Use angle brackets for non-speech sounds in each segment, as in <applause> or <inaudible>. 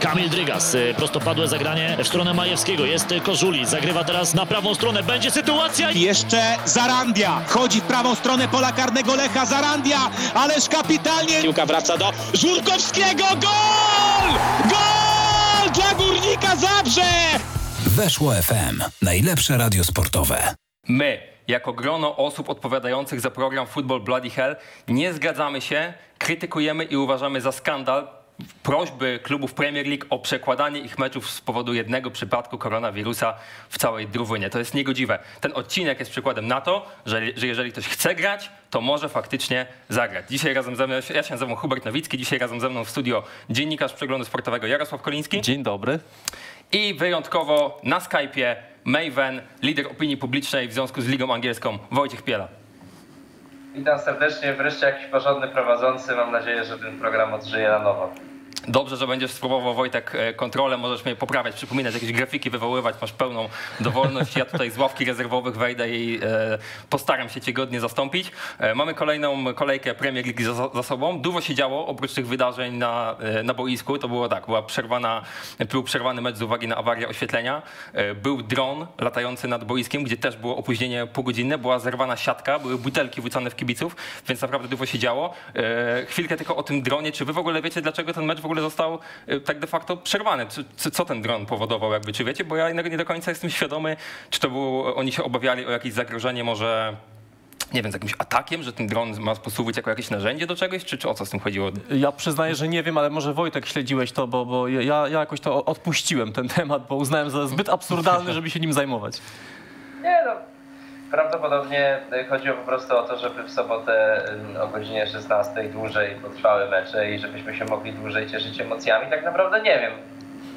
Kamil Drygas, y, prostopadłe zagranie w stronę Majewskiego. Jest Kożuli, zagrywa teraz na prawą stronę. Będzie sytuacja. Jeszcze Zarandia. Wchodzi w prawą stronę pola karnego Lecha Zarandia. Ależ kapitalnie. Piłka wraca do Żurkowskiego. Gol! Gol dla Górnika Zabrze! Weszło FM. Najlepsze radio sportowe. My, jako grono osób odpowiadających za program Football Bloody Hell, nie zgadzamy się, krytykujemy i uważamy za skandal prośby klubów Premier League o przekładanie ich meczów z powodu jednego przypadku koronawirusa w całej drużynie. To jest niegodziwe. Ten odcinek jest przykładem na to, że, że jeżeli ktoś chce grać, to może faktycznie zagrać. Dzisiaj razem ze mną, ja się nazywam Hubert Nowicki, dzisiaj razem ze mną w studio dziennikarz przeglądu sportowego Jarosław Koliński. Dzień dobry. I wyjątkowo na Skype'ie Maven, lider opinii publicznej w związku z Ligą Angielską, Wojciech Piela. Witam serdecznie, wreszcie jakiś porządny prowadzący. Mam nadzieję, że ten program odżyje na nowo. Dobrze, że będziesz spróbował Wojtek e, kontrolę, możesz mnie poprawiać, przypominać, jakieś grafiki wywoływać, masz pełną dowolność. Ja tutaj z ławki rezerwowych wejdę i e, postaram się cię godnie zastąpić. E, mamy kolejną kolejkę Premier League za, za, sobą. Dużo się działo oprócz tych wydarzeń na, na boisku. To było tak, była przerwana, był przerwany mecz z uwagi na awarię oświetlenia. Był dron latający nad boiskiem, gdzie też było opóźnienie półgodzinne, była zerwana siatka, były butelki wrzucane w kibiców, więc naprawdę dużo się działo. Chwilkę tylko o tym dronie. Czy wy w ogóle wiecie, dlaczego ten mecz w ogóle został y, tak de facto przerwany. Co, co ten dron powodował, jakby, czy wiecie? Bo ja nie do końca jestem świadomy, czy to było, oni się obawiali o jakieś zagrożenie może nie wiem, z jakimś atakiem, że ten dron ma posłużyć jako jakieś narzędzie do czegoś, czy, czy o co z tym chodziło? Ja przyznaję, że nie wiem, ale może Wojtek śledziłeś to, bo, bo ja, ja jakoś to odpuściłem ten temat, bo uznałem za zbyt absurdalny, <laughs> żeby się nim zajmować. Nie no, Prawdopodobnie chodziło po prostu o to, żeby w sobotę o godzinie 16 dłużej potrwały mecze i żebyśmy się mogli dłużej cieszyć emocjami. Tak naprawdę nie wiem.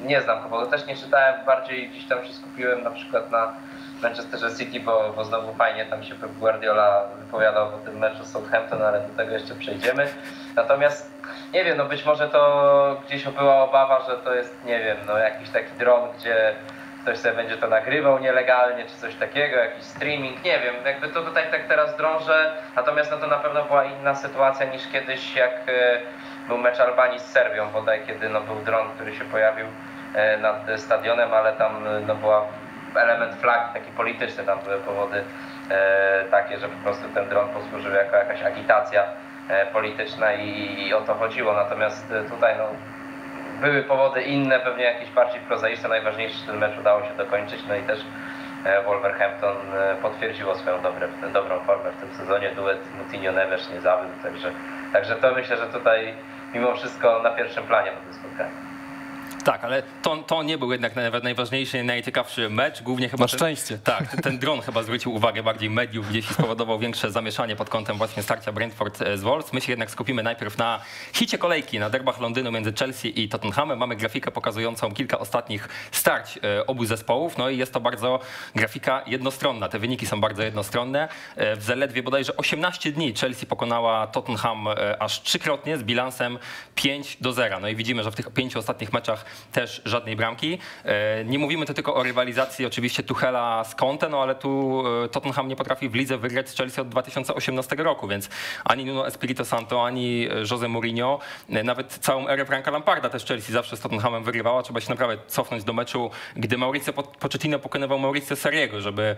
Nie znam kogo, też nie czytałem, bardziej gdzieś tam się skupiłem na przykład na Manchesterze City, bo, bo znowu fajnie tam się Pep Guardiola wypowiadał o tym meczu Southampton, ale do tego jeszcze przejdziemy. Natomiast nie wiem, no być może to gdzieś była obawa, że to jest, nie wiem, no jakiś taki dron, gdzie ktoś sobie będzie to nagrywał nielegalnie, czy coś takiego, jakiś streaming, nie wiem, jakby to tutaj tak teraz drążę, natomiast no to na pewno była inna sytuacja niż kiedyś, jak e, był mecz Albanii z Serbią bodaj, kiedy no, był dron, który się pojawił e, nad stadionem, ale tam e, no, była element flagi taki polityczny, tam były powody takie, że po prostu ten dron posłużył jako jakaś agitacja polityczna i, i, o to chodziło, natomiast tutaj no, były powody inne, pewnie jakieś bardziej prozaiczne. Najważniejsze, że ten mecz udało się dokończyć. No i też e, Wolverhampton e, potwierdziło swoją dobre, dobrą formę w tym sezonie. Duet Moutinho-Neves nie zawiódł, także, także to myślę, że tutaj mimo wszystko na pierwszym planie w tym spotkaniu. Tak, ale to, to nie był jednak najważniejszy, najciekawszy mecz. Głównie chyba. Na szczęście. Ten, tak, ten dron chyba zwrócił uwagę bardziej mediów, gdzieś spowodował większe zamieszanie pod kątem właśnie starcia Brentford z Wolves. My się jednak skupimy najpierw na hicie kolejki, na derbach Londynu między Chelsea i Tottenhamem. Mamy grafikę pokazującą kilka ostatnich starć e, obu zespołów, no i jest to bardzo grafika jednostronna. Te wyniki są bardzo jednostronne. E, w zaledwie bodajże 18 dni Chelsea pokonała Tottenham e, aż trzykrotnie z bilansem 5 do 0. No i widzimy, że w tych pięciu ostatnich meczach też żadnej bramki. E, nie mówimy tu tylko o rywalizacji oczywiście Tuchela z Conte, no ale tu e, Tottenham nie potrafi w lidze wygrać z Chelsea od 2018 roku, więc ani Nuno Espirito Santo, ani Jose Mourinho, e, nawet całą erę Franka Lamparda też Chelsea zawsze z Tottenhamem wygrywała. Trzeba się naprawdę cofnąć do meczu, gdy Mauricio Pochettino pokonywał Mauricio Sariego, żeby,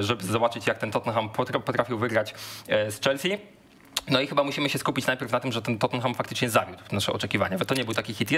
żeby zobaczyć jak ten Tottenham potrafił wygrać z Chelsea. No i chyba musimy się skupić najpierw na tym, że ten Tottenham faktycznie zawiódł nasze oczekiwania. To nie był taki hit,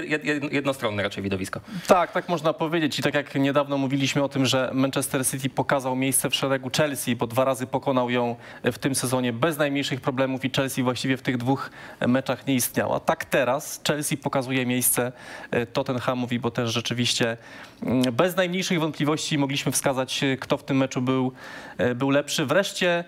jednostronny raczej widowisko. Tak, tak można powiedzieć. I tak jak niedawno mówiliśmy o tym, że Manchester City pokazał miejsce w szeregu Chelsea, bo dwa razy pokonał ją w tym sezonie bez najmniejszych problemów i Chelsea właściwie w tych dwóch meczach nie istniała. Tak teraz Chelsea pokazuje miejsce e, Tottenhamowi, bo też rzeczywiście mm, bez najmniejszych wątpliwości mogliśmy wskazać, e, kto w tym meczu był, e, był lepszy. Wreszcie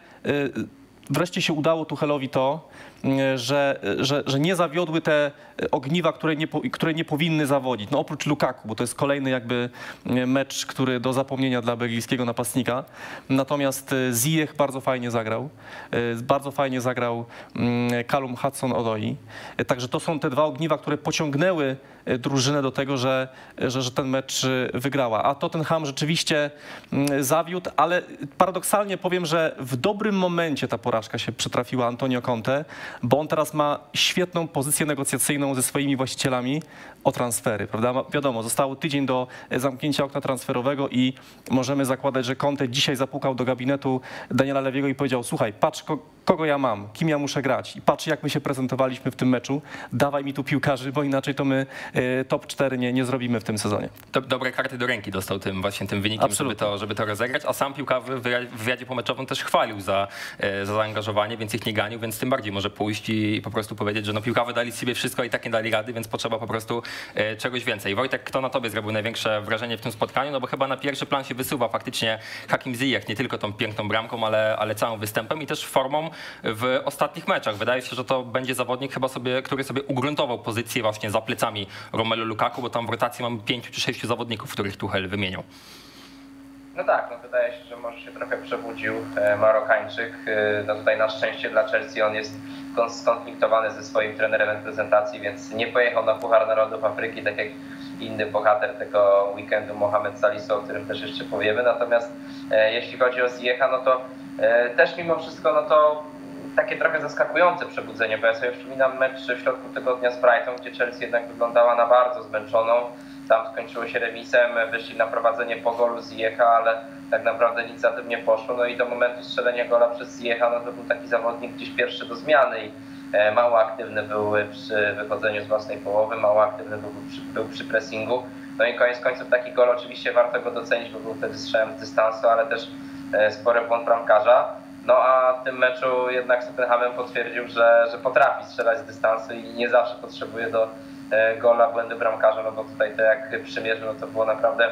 wreszcie się udało Tuchelowi to, mm, że, że, że nie zawiodły te ogniwa, które nie, które nie powinny zawodzić. No oprócz Lukaku, bo to jest kolejny jakby mm, mecz, który do zapomnienia dla belgijskiego napastnika. Natomiast e, Ziyech bardzo fajnie zagrał. E, bardzo fajnie zagrał mm, Callum Hudson-Odoi. E, także to są te dwa ogniwa, które pociągnęły drużynę do tego, że, że, że ten mecz wygrała. A Tottenham rzeczywiście zawiódł, ale paradoksalnie powiem, że w dobrym momencie ta porażka porażka się przytrafiła Antonio Conte, bo on teraz ma świetną pozycję negocjacyjną ze swoimi właścicielami o transfery, prawda? Wiadomo, zostało tydzień do e, zamknięcia okna transferowego i możemy zakładać, że Conte dzisiaj zapukał do gabinetu Daniela Lewiego i powiedział, słuchaj, patrz ko- kogo ja mam, kim ja muszę grać i patrz jak my się prezentowaliśmy w tym meczu, dawaj mi tu piłkarzy, bo inaczej to my e, top 4 nie, nie zrobimy w tym sezonie. Do, dobre karty do ręki dostał tym właśnie tym wynikiem, żeby Absolutnie. to, żeby to rozegrać, a sam piłkarz w wywiadzie- pomeczowym też chwalił za, e, za zaangażowanie, więc ich nie ganił, więc tym bardziej może pójść i po prostu powiedzieć, że no piłkarze dali z siebie wszystko i tak nie dali rady, więc potrzeba po prostu czegoś więcej. Wojtek, kto na tobie zrobił największe wrażenie w tym spotkaniu? No bo chyba na pierwszy plan się wysuwa faktycznie Hakim Ziyech, nie tylko tą piękną bramką, ale, ale całym występem i też formą w ostatnich meczach. Wydaje się, że to będzie zawodnik chyba sobie, który sobie ugruntował pozycję właśnie za plecami Romelu Lukaku, bo tam w rotacji mamy pięciu czy sześciu zawodników, których Tuchel wymienił. No tak, no wydaje się, że może się trochę przebudził e, Marokańczyk. E, No tutaj na szczęście dla Chelsea on jest kon- skonfliktowany ze swoim trenerem reprezentacji, więc nie pojechał na Puchar Narodów Afryki, tak jak inny bohater tego weekendu, Mohamed Salisu, o którym też jeszcze powiemy. Natomiast e, jeśli chodzi o Ziecha, no to też mimo wszystko, no to takie trochę zaskakujące przebudzenie, bo ja sobie przypominam mecz w środku tygodnia z Brighton, gdzie Chelsea jednak wyglądała na bardzo zmęczoną. Tam skończyło się remisem, wyszli na prowadzenie po golu Ziecha, ale tak naprawdę nic za tym nie poszło. No i do momentu strzelenia gola przez Ziecha, no to był taki zawodnik gdzieś pierwszy do zmiany i e, mało aktywny był przy wychodzeniu z własnej połowy, mało aktywny był przy, był przy pressingu. No i koniec końców taki gol oczywiście warto go docenić, bo był wtedy strzałem z dystansu, ale też e, spory błąd bramkarza. No a w tym meczu jednak z Tottenhamem potwierdził, że, że potrafi strzelać z dystansu i nie zawsze potrzebuje do gola błędy bramkarza, no bo tutaj to jak przymierzył, no to było naprawdę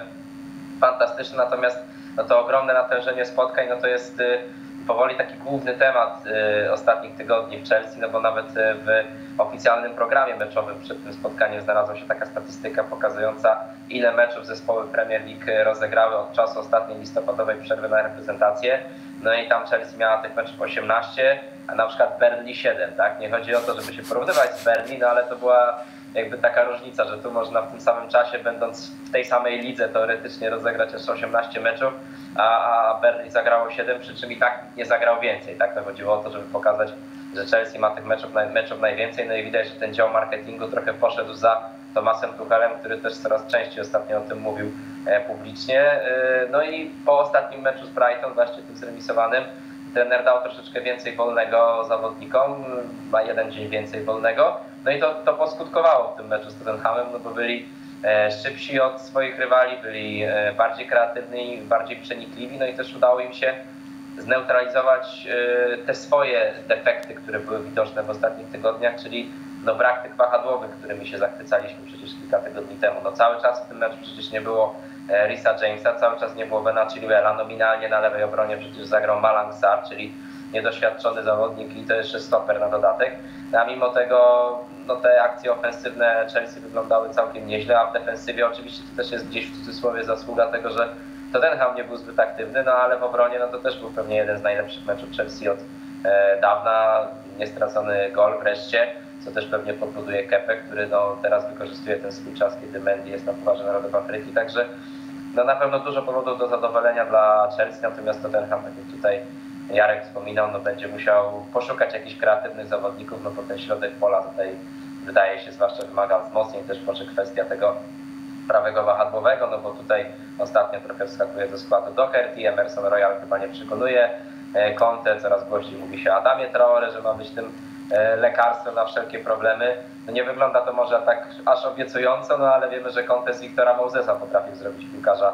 fantastyczne, natomiast no to ogromne natężenie spotkań, no to jest y, powoli taki główny temat y, ostatnich tygodni w Chelsea, no bo nawet y, w oficjalnym programie meczowym przed tym spotkaniem znalazła się taka statystyka pokazująca, ile meczów zespoły Premier League rozegrały od czasu ostatniej listopadowej przerwy na reprezentację. No i tam Chelsea miała tych meczów 18, a na przykład Burnley 7, tak? Nie chodzi o to, żeby się porównywać z Burnley, no ale to była jakby taka różnica, że tu można w tym samym czasie, będąc w tej samej lidze, teoretycznie rozegrać jeszcze 18 meczów, a, a Burnley zagrało 7, przy czym i tak nie zagrał więcej. Tak to chodziło o to, żeby pokazać, że Chelsea ma tych meczów, meczów najwięcej, no i widać, że ten dział marketingu trochę poszedł za Tomasem Tuchelem, który też coraz częściej ostatnio o tym mówił e, publicznie. E, No i po ostatnim meczu z Brighton, właśnie tym zremisowanym, trener dał troszeczkę więcej wolnego zawodnikom, ma jeden dzień więcej wolnego. No i to, to poskutkowało w tym meczu z Tottenhamem, no bo byli e, szybsi od swoich rywali, byli e, bardziej kreatywni, bardziej przenikliwi, no i też udało im się zneutralizować e, te swoje defekty, które były widoczne w ostatnich tygodniach, czyli no brak tych wahadłowych, którymi się zachwycaliśmy przecież kilka tygodni temu. No cały czas w tym meczu przecież nie było Risa Jamesa, cały czas nie było Bena Chilwella, nominalnie na lewej obronie przecież zagrał Malang Sarr, czyli niedoświadczony zawodnik i to jeszcze stoper na dodatek. No, a mimo tego no, te akcje ofensywne Chelsea wyglądały całkiem nieźle, a w defensywie oczywiście to też jest gdzieś w cudzysłowie zasługa tego, że Tottenham nie był zbyt aktywny, no ale w obronie no, to też był pewnie jeden z najlepszych meczów Chelsea od e, dawna. Niestracony gol wreszcie, co też pewnie podbuduje Kepę, który no, teraz wykorzystuje ten swój czas, kiedy Mendy jest na Pucharze Narodów Afryki, także no, na pewno dużo powodów do zadowolenia dla Chelsea, natomiast Tottenham, tak jak tutaj Jarek wspominał, no, będzie musiał poszukać jakichś kreatywnych zawodników, no bo ten środek pola tutaj wydaje się zwłaszcza wymaga wzmocnień, też może kwestia tego prawego wahadłowego, no bo tutaj ostatnio trochę wskakuje do składu Doherty, Emerson Royal chyba nie przekonuje e, Conte, coraz głośniej mówi się Adamie Traore, że ma być tym e, lekarstwem na wszelkie problemy. No nie wygląda to może tak aż obiecująco, no ale wiemy, że Conte z Wiktora Mosesa potrafił zrobić piłkarza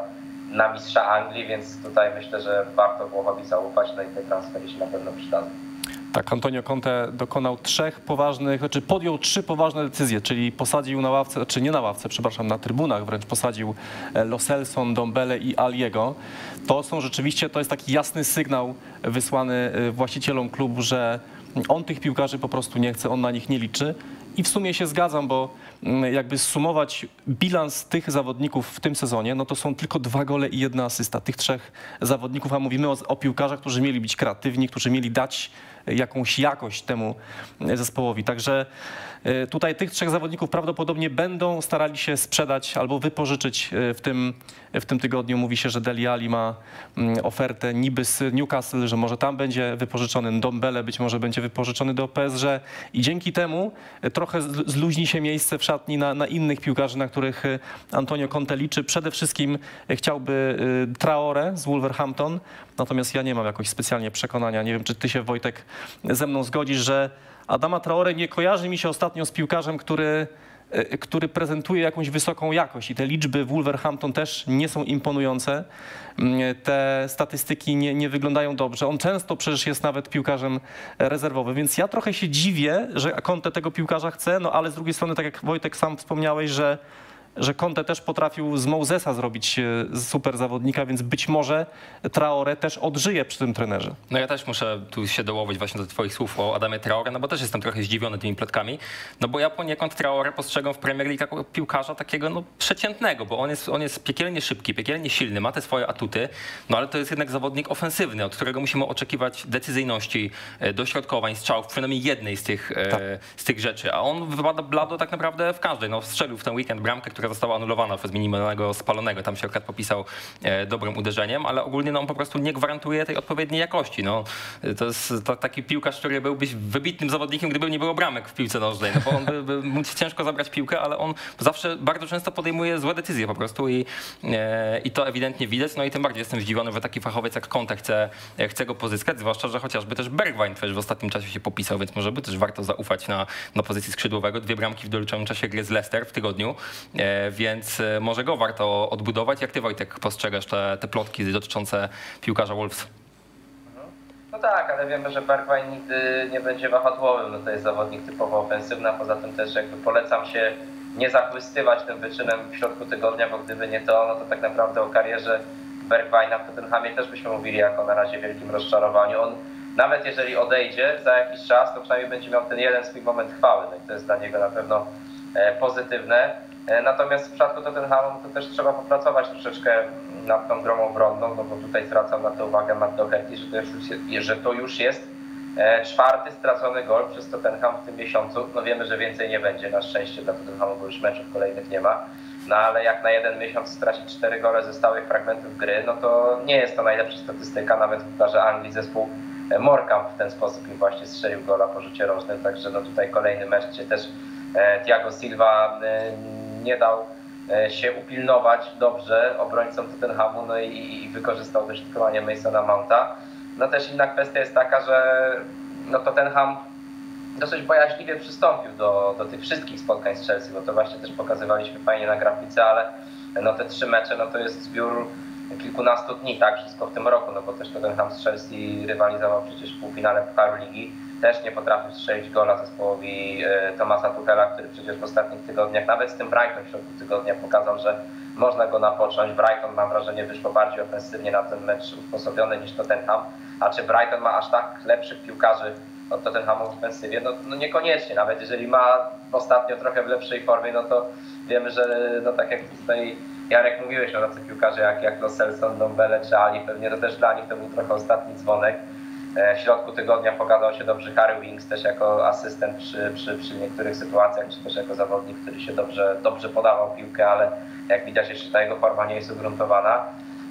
na mistrza Anglii, więc tutaj myślę, że warto Włochowi zaufać, no i te transfery się na pewno przydadzą. Tak, Antonio Conte dokonał trzech poważnych, znaczy podjął trzy poważne decyzje, czyli posadził na ławce, czy nie na ławce, przepraszam, na trybunach wręcz posadził e, Lo Celso, Dombele i Aliego. To są rzeczywiście, to jest taki jasny sygnał wysłany e, właścicielom klubu, że on tych piłkarzy po prostu nie chce, on na nich nie liczy. I w sumie się zgadzam, bo mm, jakby sumować bilans tych zawodników w tym sezonie, no to są tylko dwa gole i jedna asysta. Tych trzech zawodników, a mówimy o, o piłkarzach, którzy mieli być kreatywni, którzy mieli dać jakąś jakość temu zespołowi. Także e, tutaj tych trzech zawodników prawdopodobnie będą starali się sprzedać albo wypożyczyć e, w tym, w tym tygodniu. Mówi się, że Deli Ali ma mm, ofertę niby z Newcastle, że może tam będzie wypożyczony, Dombele być może będzie wypożyczony do PSG i dzięki temu e, trochę zluźni się miejsce w szatni na, na innych piłkarzy, na których e, Antonio Conte liczy. Przede wszystkim e, chciałby e, Traore z Wolverhampton, natomiast ja nie mam jakoś specjalnie przekonania. Nie wiem, czy ty się Wojtek ze mną zgodzisz, że Adama Traore nie kojarzy mi się ostatnio z piłkarzem, który e, który prezentuje jakąś wysoką jakość i te liczby Wolverhampton też nie są imponujące. Mm, Te statystyki nie, nie wyglądają dobrze. On często przecież jest nawet piłkarzem rezerwowym, więc ja trochę się dziwię, że Conte tego piłkarza chce, no ale z drugiej strony, tak jak Wojtek sam wspomniałeś, że że Conte też potrafił z Mosesa zrobić e, super zawodnika, więc być może Traore też odżyje przy tym trenerze. No ja też muszę tu się dołowić właśnie do twoich słów o Adamie Traore, no bo też jestem trochę zdziwiony tymi plotkami, no bo ja poniekąd Traore postrzegam w Premier League jako piłkarza takiego no przeciętnego, bo on jest, on jest piekielnie szybki, piekielnie silny, ma te swoje atuty, no ale to jest jednak zawodnik ofensywny, od którego musimy oczekiwać decyzyjności, e, dośrodkowań, strzałów, przynajmniej jednej z tych, e, z tych rzeczy, a on wypada blado tak naprawdę w każdej, no strzelił w ten weekend bramkę, która została anulowana przez minimalnego spalonego, tam się akurat popisał e, dobrym uderzeniem, ale ogólnie no, on po prostu nie gwarantuje tej odpowiedniej jakości. No, to jest to, taki piłkarz, który byłbyś wybitnym zawodnikiem, gdyby nie było bramek w piłce nożnej, no bo on by, by mógł ciężko zabrać piłkę, ale on zawsze bardzo często podejmuje złe decyzje po prostu i, e, i to ewidentnie widać, no i tym bardziej jestem zdziwiony, że taki fachowiec jak Conte chce, e, chce go pozyskać, zwłaszcza, że chociażby też Bergwijn też w ostatnim czasie się popisał, więc może by też warto zaufać na, na pozycji skrzydłowego. Dwie bramki w doliczonym czasie gry z Leicester w tygodniu, e, więc e, może go warto odbudować. Jak ty Wojtek postrzegasz te, te plotki dotyczące piłkarza Wolves? No tak, ale wiemy, że Bergwijn nigdy nie będzie wahadłowym. No to jest zawodnik typowo ofensywny, a poza tym też jakby polecam się nie zachwystywać tym wyczynem w środku tygodnia, bo gdyby nie to, no to tak naprawdę o karierze Bergwijna w Tottenhamie też byśmy mówili jako na razie wielkim rozczarowaniu. On nawet jeżeli odejdzie za jakiś czas, to przynajmniej będzie miał ten jeden swój moment chwały. No i to jest dla niego na pewno e, pozytywne. E, Natomiast w przypadku Tottenhamu to też trzeba popracować troszeczkę nad tą grą obronną, no bo tutaj zwracam na to uwagę Matt Doherty, że to już jest, że to już jest e, czwarty stracony gol przez Tottenham w tym miesiącu. No wiemy, że więcej nie będzie na szczęście dla Tottenhamu, bo już meczów kolejnych nie ma. No ale jak na jeden miesiąc stracić cztery gole ze stałych fragmentów gry, no to nie jest to najlepsza statystyka, nawet w pucharze Anglii zespół e, Morecambe w ten sposób im właśnie strzelił gola po rzucie rożnym, także no tutaj kolejny mecz, gdzie też e, Thiago Silva e, nie dał e, się upilnować dobrze obrońcom Tottenhamu no i, i wykorzystał dośrodkowanie Masona Mounta. No też inna kwestia jest taka, że no Tottenham dosyć bojaźliwie przystąpił do, do tych wszystkich spotkań z Chelsea, bo to właśnie też pokazywaliśmy fajnie na grafice, ale no te trzy mecze no to jest zbiór kilkunastu dni, tak, wszystko w tym roku, no bo też Tottenham z Chelsea rywalizował przecież w półfinale Pucharu Ligi, też nie potrafił strzelić gola zespołowi e, Tomasa Tuchela, który przecież w ostatnich tygodniach, nawet z tym Brighton w środku tygodnia pokazał, że można go napocząć. Brighton mam wrażenie wyszło bardziej ofensywnie na ten mecz usposobiony niż Tottenham, a czy Brighton ma aż tak lepszych piłkarzy od Tottenhamu w ofensywie? No, no niekoniecznie, nawet jeżeli ma ostatnio trochę w lepszej formie, no to wiemy, że no tak jak tutaj Jarek mówiłeś, no tacy piłkarze jak, jak Lo Dombele czy Ali, pewnie to też dla nich to był trochę ostatni dzwonek. E, W środku tygodnia pokazał się dobrze Harry Winks też jako asystent przy, przy, przy niektórych sytuacjach, czy też jako zawodnik, który się dobrze, dobrze podawał piłkę, ale jak widać jeszcze ta jego forma nie jest ugruntowana.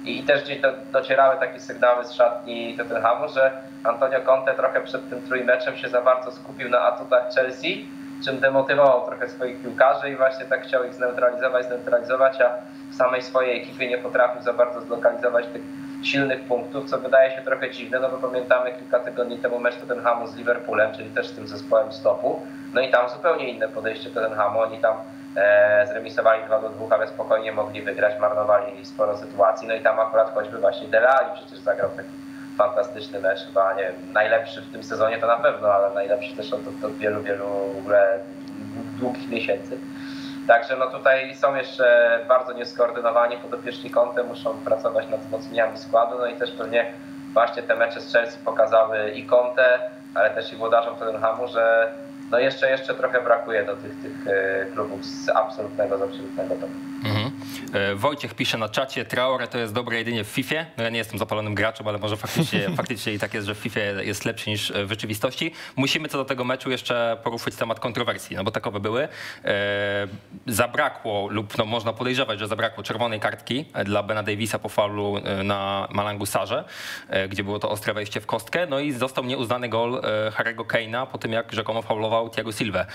I, i też gdzieś do, docierały takie sygnały z szatni Tottenhamu, że Antonio Conte trochę przed tym trójmeczem się za bardzo skupił na atutach Chelsea, czym demotywował trochę swoich piłkarzy i właśnie tak chciał ich zneutralizować, zneutralizować, a w samej swojej ekipie nie potrafił za bardzo zlokalizować tych silnych punktów, co wydaje się trochę dziwne, no bo pamiętamy kilka tygodni temu mecz Tottenhamu z Liverpoolem, czyli też z tym zespołem stopu, no i tam zupełnie inne podejście Tottenhamu, oni tam e, zremisowali 2 do 2, ale spokojnie mogli wygrać, marnowali sporo sytuacji, no i tam akurat choćby właśnie Dele Alli przecież zagrał taki fantastyczny mecz, chyba nie wiem, najlepszy w tym sezonie to na pewno, ale najlepszy też od, od, od wielu, wielu w ogóle długich miesięcy. Także no tutaj są jeszcze bardzo nieskoordynowani podopieczni kątem, muszą pracować nad wzmocnieniami składu, no i też pewnie właśnie te mecze z Chelsea pokazały i Conte, ale też i włodarzom Tottenhamu, że no jeszcze, jeszcze trochę brakuje do tych, tych e, klubów z absolutnego, z absolutnego topu. E, Wojciech pisze na czacie, Traore to jest dobre jedynie w FIFA. No ja nie jestem zapalonym graczem, ale może faktycznie, <laughs> faktycznie i tak jest, że w FIFA jest lepszy niż w rzeczywistości. Musimy co do tego meczu jeszcze poruszyć temat kontrowersji, no bo takowe były. E, zabrakło lub no, można podejrzewać, że zabrakło czerwonej kartki dla Bena Davisa po faulu e, na Malangu Sarze, gdzie było to ostre wejście w kostkę. No i został nieuznany gol Harry'ego Kane'a po tym, jak rzekomo faulował Thiago Silva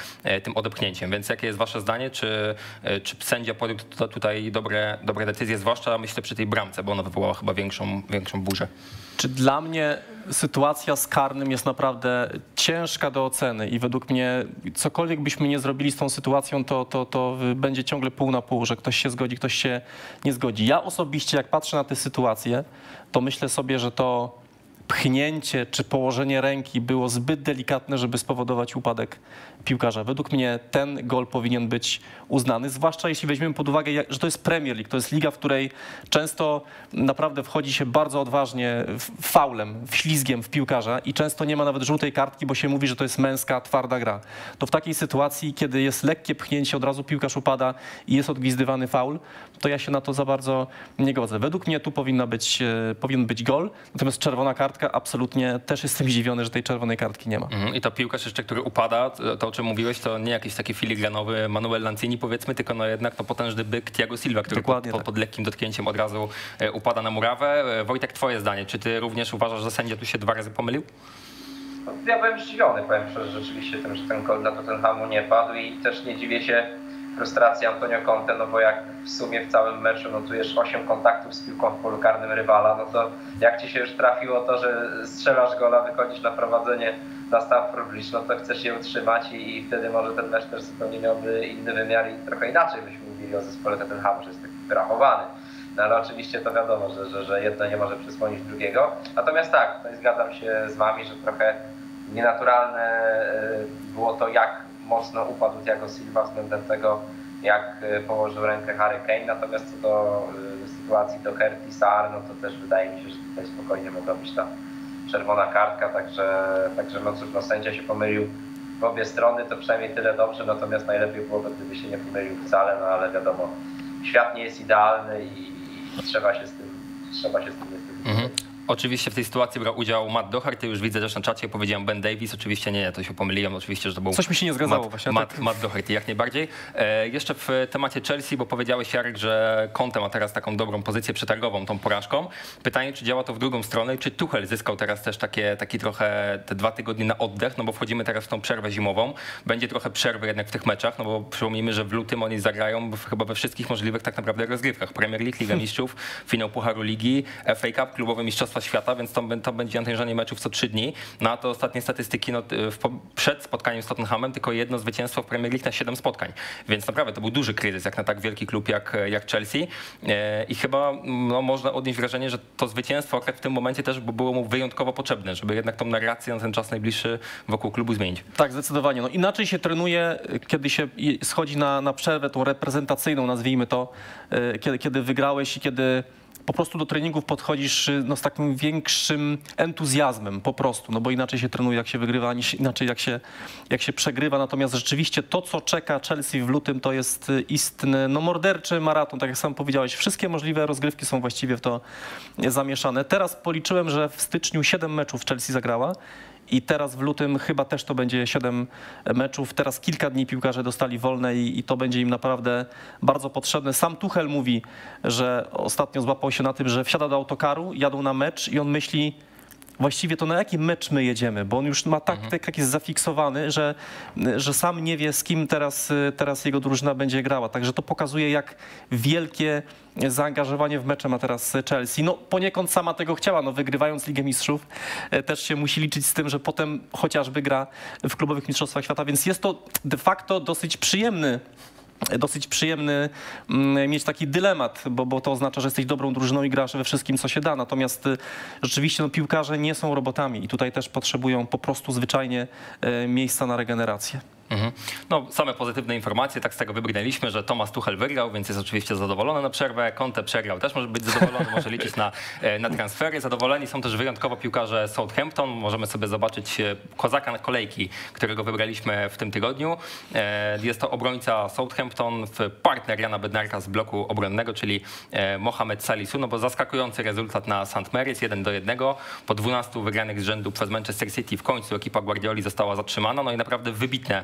tym odepchnięciem. Więc jakie jest wasze zdanie? Czy, czy sędzia podjął tu- tutaj dobre, dobre decyzje, zwłaszcza myślę przy tej bramce, bo ona wywołała chyba większą, większą burzę. Czy dla mnie sytuacja z karnym jest naprawdę ciężka do oceny i według mnie cokolwiek byśmy nie zrobili z tą sytuacją, to, to, to będzie ciągle pół na pół, że ktoś się zgodzi, ktoś się nie zgodzi. Ja osobiście, jak patrzę na tę sytuację, to myślę sobie, że to pchnięcie czy położenie ręki było zbyt delikatne, żeby spowodować upadek piłkarza. Według mnie ten gol powinien być uznany, zwłaszcza jeśli weźmiemy pod uwagę, że to jest Premier League, to jest liga, w której często naprawdę wchodzi się bardzo odważnie faulem, ślizgiem w piłkarza i często nie ma nawet żółtej kartki, bo się mówi, że to jest męska, twarda gra. To w takiej sytuacji, kiedy jest lekkie pchnięcie, od razu piłkarz upada i jest odgwizdywany faul, to ja się na to za bardzo nie godzę. Według mnie tu powinna być, e, powinien być gol, natomiast czerwona kartka absolutnie też jestem zdziwiony, że tej czerwonej kartki nie ma. Mhm. I to piłkarz jeszcze, który upada, to, czym mówiłeś, to nie jakiś taki filigranowy Manuel Lanzini powiedzmy, tylko no jednak no potężny byk Thiago Silva, który pod, Dokładnie pod, tak. pod lekkim dotknięciem od razu e, upada na murawę. E, Wojtek, twoje zdanie, czy ty również uważasz, że sędzia tu się dwa razy pomylił? Ja byłem zdziwiony, powiem szczerze, rzeczywiście tym, że ten gol dla Tottenhamu nie padł i też nie dziwię się frustracji Antonio Conte, no bo jak w sumie w całym meczu notujesz 8 kontaktów z piłką w polu karnym rywala, no to jak ci się już trafiło to, że strzelasz gola, wychodzisz na prowadzenie na Stamford Bridge, no to chcesz je utrzymać i, i wtedy może ten mecz też zupełnie miałby inny wymiar i trochę inaczej byśmy mówili o zespole Tottenhamu, że jest taki wyrachowany. No ale oczywiście to wiadomo, że, że, że jedno nie może przysłonić drugiego. Natomiast tak, i zgadzam się z Wami, że trochę nienaturalne e, było to, jak mocno upadł Thiago Silva względem tego, jak e, położył rękę Harry Kane. Natomiast co do e, sytuacji do Herty Sar, no to też wydaje mi się, że tutaj spokojnie mogła być ta czerwona kartka, także, także no cóż, no sędzia się pomylił w obie strony, to przynajmniej tyle dobrze, natomiast najlepiej byłoby, gdyby się nie pomylił wcale, no ale wiadomo, świat nie jest idealny i, i trzeba się z tym, trzeba się z tym. Oczywiście w tej sytuacji brał udział Matt Doherty, już widzę też na czacie, powiedziałem Ben Davis, oczywiście nie, to się pomyliłem, oczywiście, że to był Coś mi się nie zgadzało Matt, właśnie, Matt, tak. Matt Doherty, jak najbardziej. E, jeszcze w temacie Chelsea, bo powiedziałeś Jarek, że Conte ma teraz taką dobrą pozycję przetargową tą porażką. Pytanie, czy działa to w drugą stronę, czy Tuchel zyskał teraz też takie, taki trochę te dwa tygodnie na oddech, no bo wchodzimy teraz w tą przerwę zimową, będzie trochę przerwy jednak w tych meczach, no bo przypomnijmy, że w lutym oni zagrają chyba we wszystkich możliwych tak naprawdę rozgrywkach. Premier League, Liga Mistrzów, <laughs> finał Pucharu Ligi, FA Cup, klubowe Świata, więc to, to będzie natężenie meczów co trzy dni. No a to ostatnie statystyki no, w, po- przed spotkaniem z Tottenhamem tylko jedno zwycięstwo w Premier League na siedem spotkań. Więc naprawdę to był duży kryzys, jak na tak wielki klub jak, jak Chelsea. E, I chyba no, można odnieść wrażenie, że to zwycięstwo akurat w tym momencie też było mu wyjątkowo potrzebne, żeby jednak tą narrację na ten czas najbliższy wokół klubu zmienić. Tak, zdecydowanie. No, inaczej się trenuje, kiedy się schodzi na, na przerwę, tą reprezentacyjną, nazwijmy to, e, kiedy, kiedy wygrałeś i kiedy po prostu do treningów podchodzisz y, no, z takim większym entuzjazmem po prostu, no bo inaczej się trenuje, jak się wygrywa, niż inaczej jak się, jak się przegrywa. Natomiast rzeczywiście to, co czeka Chelsea w lutym, to jest y, istny, no morderczy maraton, tak jak sam powiedziałeś. Wszystkie możliwe rozgrywki są właściwie w to zamieszane. Teraz policzyłem, że w styczniu 7 meczów Chelsea zagrała. I teraz w lutym chyba też to będzie 7 meczów. Teraz kilka dni piłkarze dostali wolne i, i to będzie im naprawdę bardzo potrzebne. Sam Tuchel mówi, że ostatnio złapał się na tym, że wsiada do autokaru, jadą na mecz i on myśli, właściwie to na jaki mecz my jedziemy, bo on już ma tak, tak jak jest zafiksowany, że, że sam nie wie z kim teraz, teraz jego drużyna będzie grała. Także to pokazuje jak wielkie zaangażowanie w mecze ma teraz Chelsea. No poniekąd sama tego chciała, no wygrywając Ligę Mistrzów e, też się musi liczyć z tym, że potem chociażby gra w klubowych mistrzostwach świata, więc jest to de facto dosyć przyjemny dosyć przyjemny mm, mieć taki dylemat, bo, bo to oznacza, że jesteś dobrą drużyną i grasz we wszystkim, co się da. Natomiast y, rzeczywiście no, piłkarze nie są robotami i tutaj też potrzebują po prostu zwyczajnie e, miejsca na regenerację. Mhm. No, same pozytywne informacje, tak z tego wybrnęliśmy, że Tomasz Tuchel wygrał, więc jest oczywiście zadowolony na przerwę. Conte przegrał, też może być zadowolony, może liczyć na, e, na transfery. Zadowoleni są też wyjątkowo piłkarze Southampton. Możemy sobie zobaczyć e, kozaka na kolejki, którego wybraliśmy w tym tygodniu. E, Jest to obrońca Southampton, partner Jana Bednarka z bloku obronnego, czyli Mohamed Salisu, no bo zaskakujący rezultat na St. Mary's, 1 do 1. Po 12 wygranych z rzędu przez Manchester City w końcu ekipa Guardioli została zatrzymana. No i naprawdę wybitne,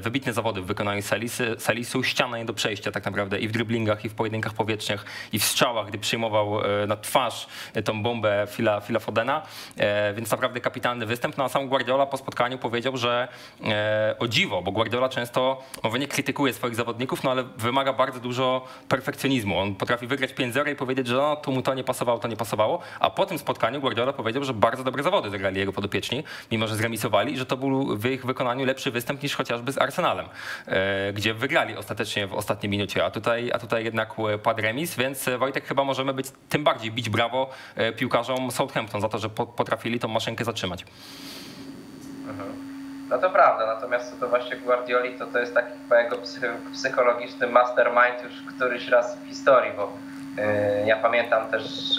wybitne zawody w wykonaniu Salisy, Salisu. Ściana nie do przejścia tak naprawdę i w driblingach, i w pojedynkach powietrznych, i w strzałach, gdy przyjmował e, na twarz e, tą bombę Phila, Phila Fodena. E, Więc naprawdę kapitalny występ. No a sam Guardiola po spotkaniu powiedział, że e, o dziwo, bo Guardiola często, może nie krytykuje swoich zawodników, no ale wymaga bardzo dużo perfekcjonizmu. On potrafi wygrać 5-0 i powiedzieć, że no, tu mu to nie pasowało, to nie pasowało. A po tym spotkaniu Guardiola powiedział, że bardzo dobre zawody zagrali jego podopieczni, mimo że zremisowali, że to był w ich wykonaniu lepszy występ niż chociażby z Arsenalem, e, gdzie wygrali ostatecznie w ostatniej minucie, a tutaj, a tutaj jednak e, padł remis, więc e, Wojtek chyba możemy być tym bardziej bić brawo piłkarzom Southampton za to, że po- potrafili tą maszynkę zatrzymać. No to prawda, natomiast to właśnie Guardioli, to to jest taki chyba jego psy- psychologiczny mastermind już któryś raz w historii, bo ja pamiętam też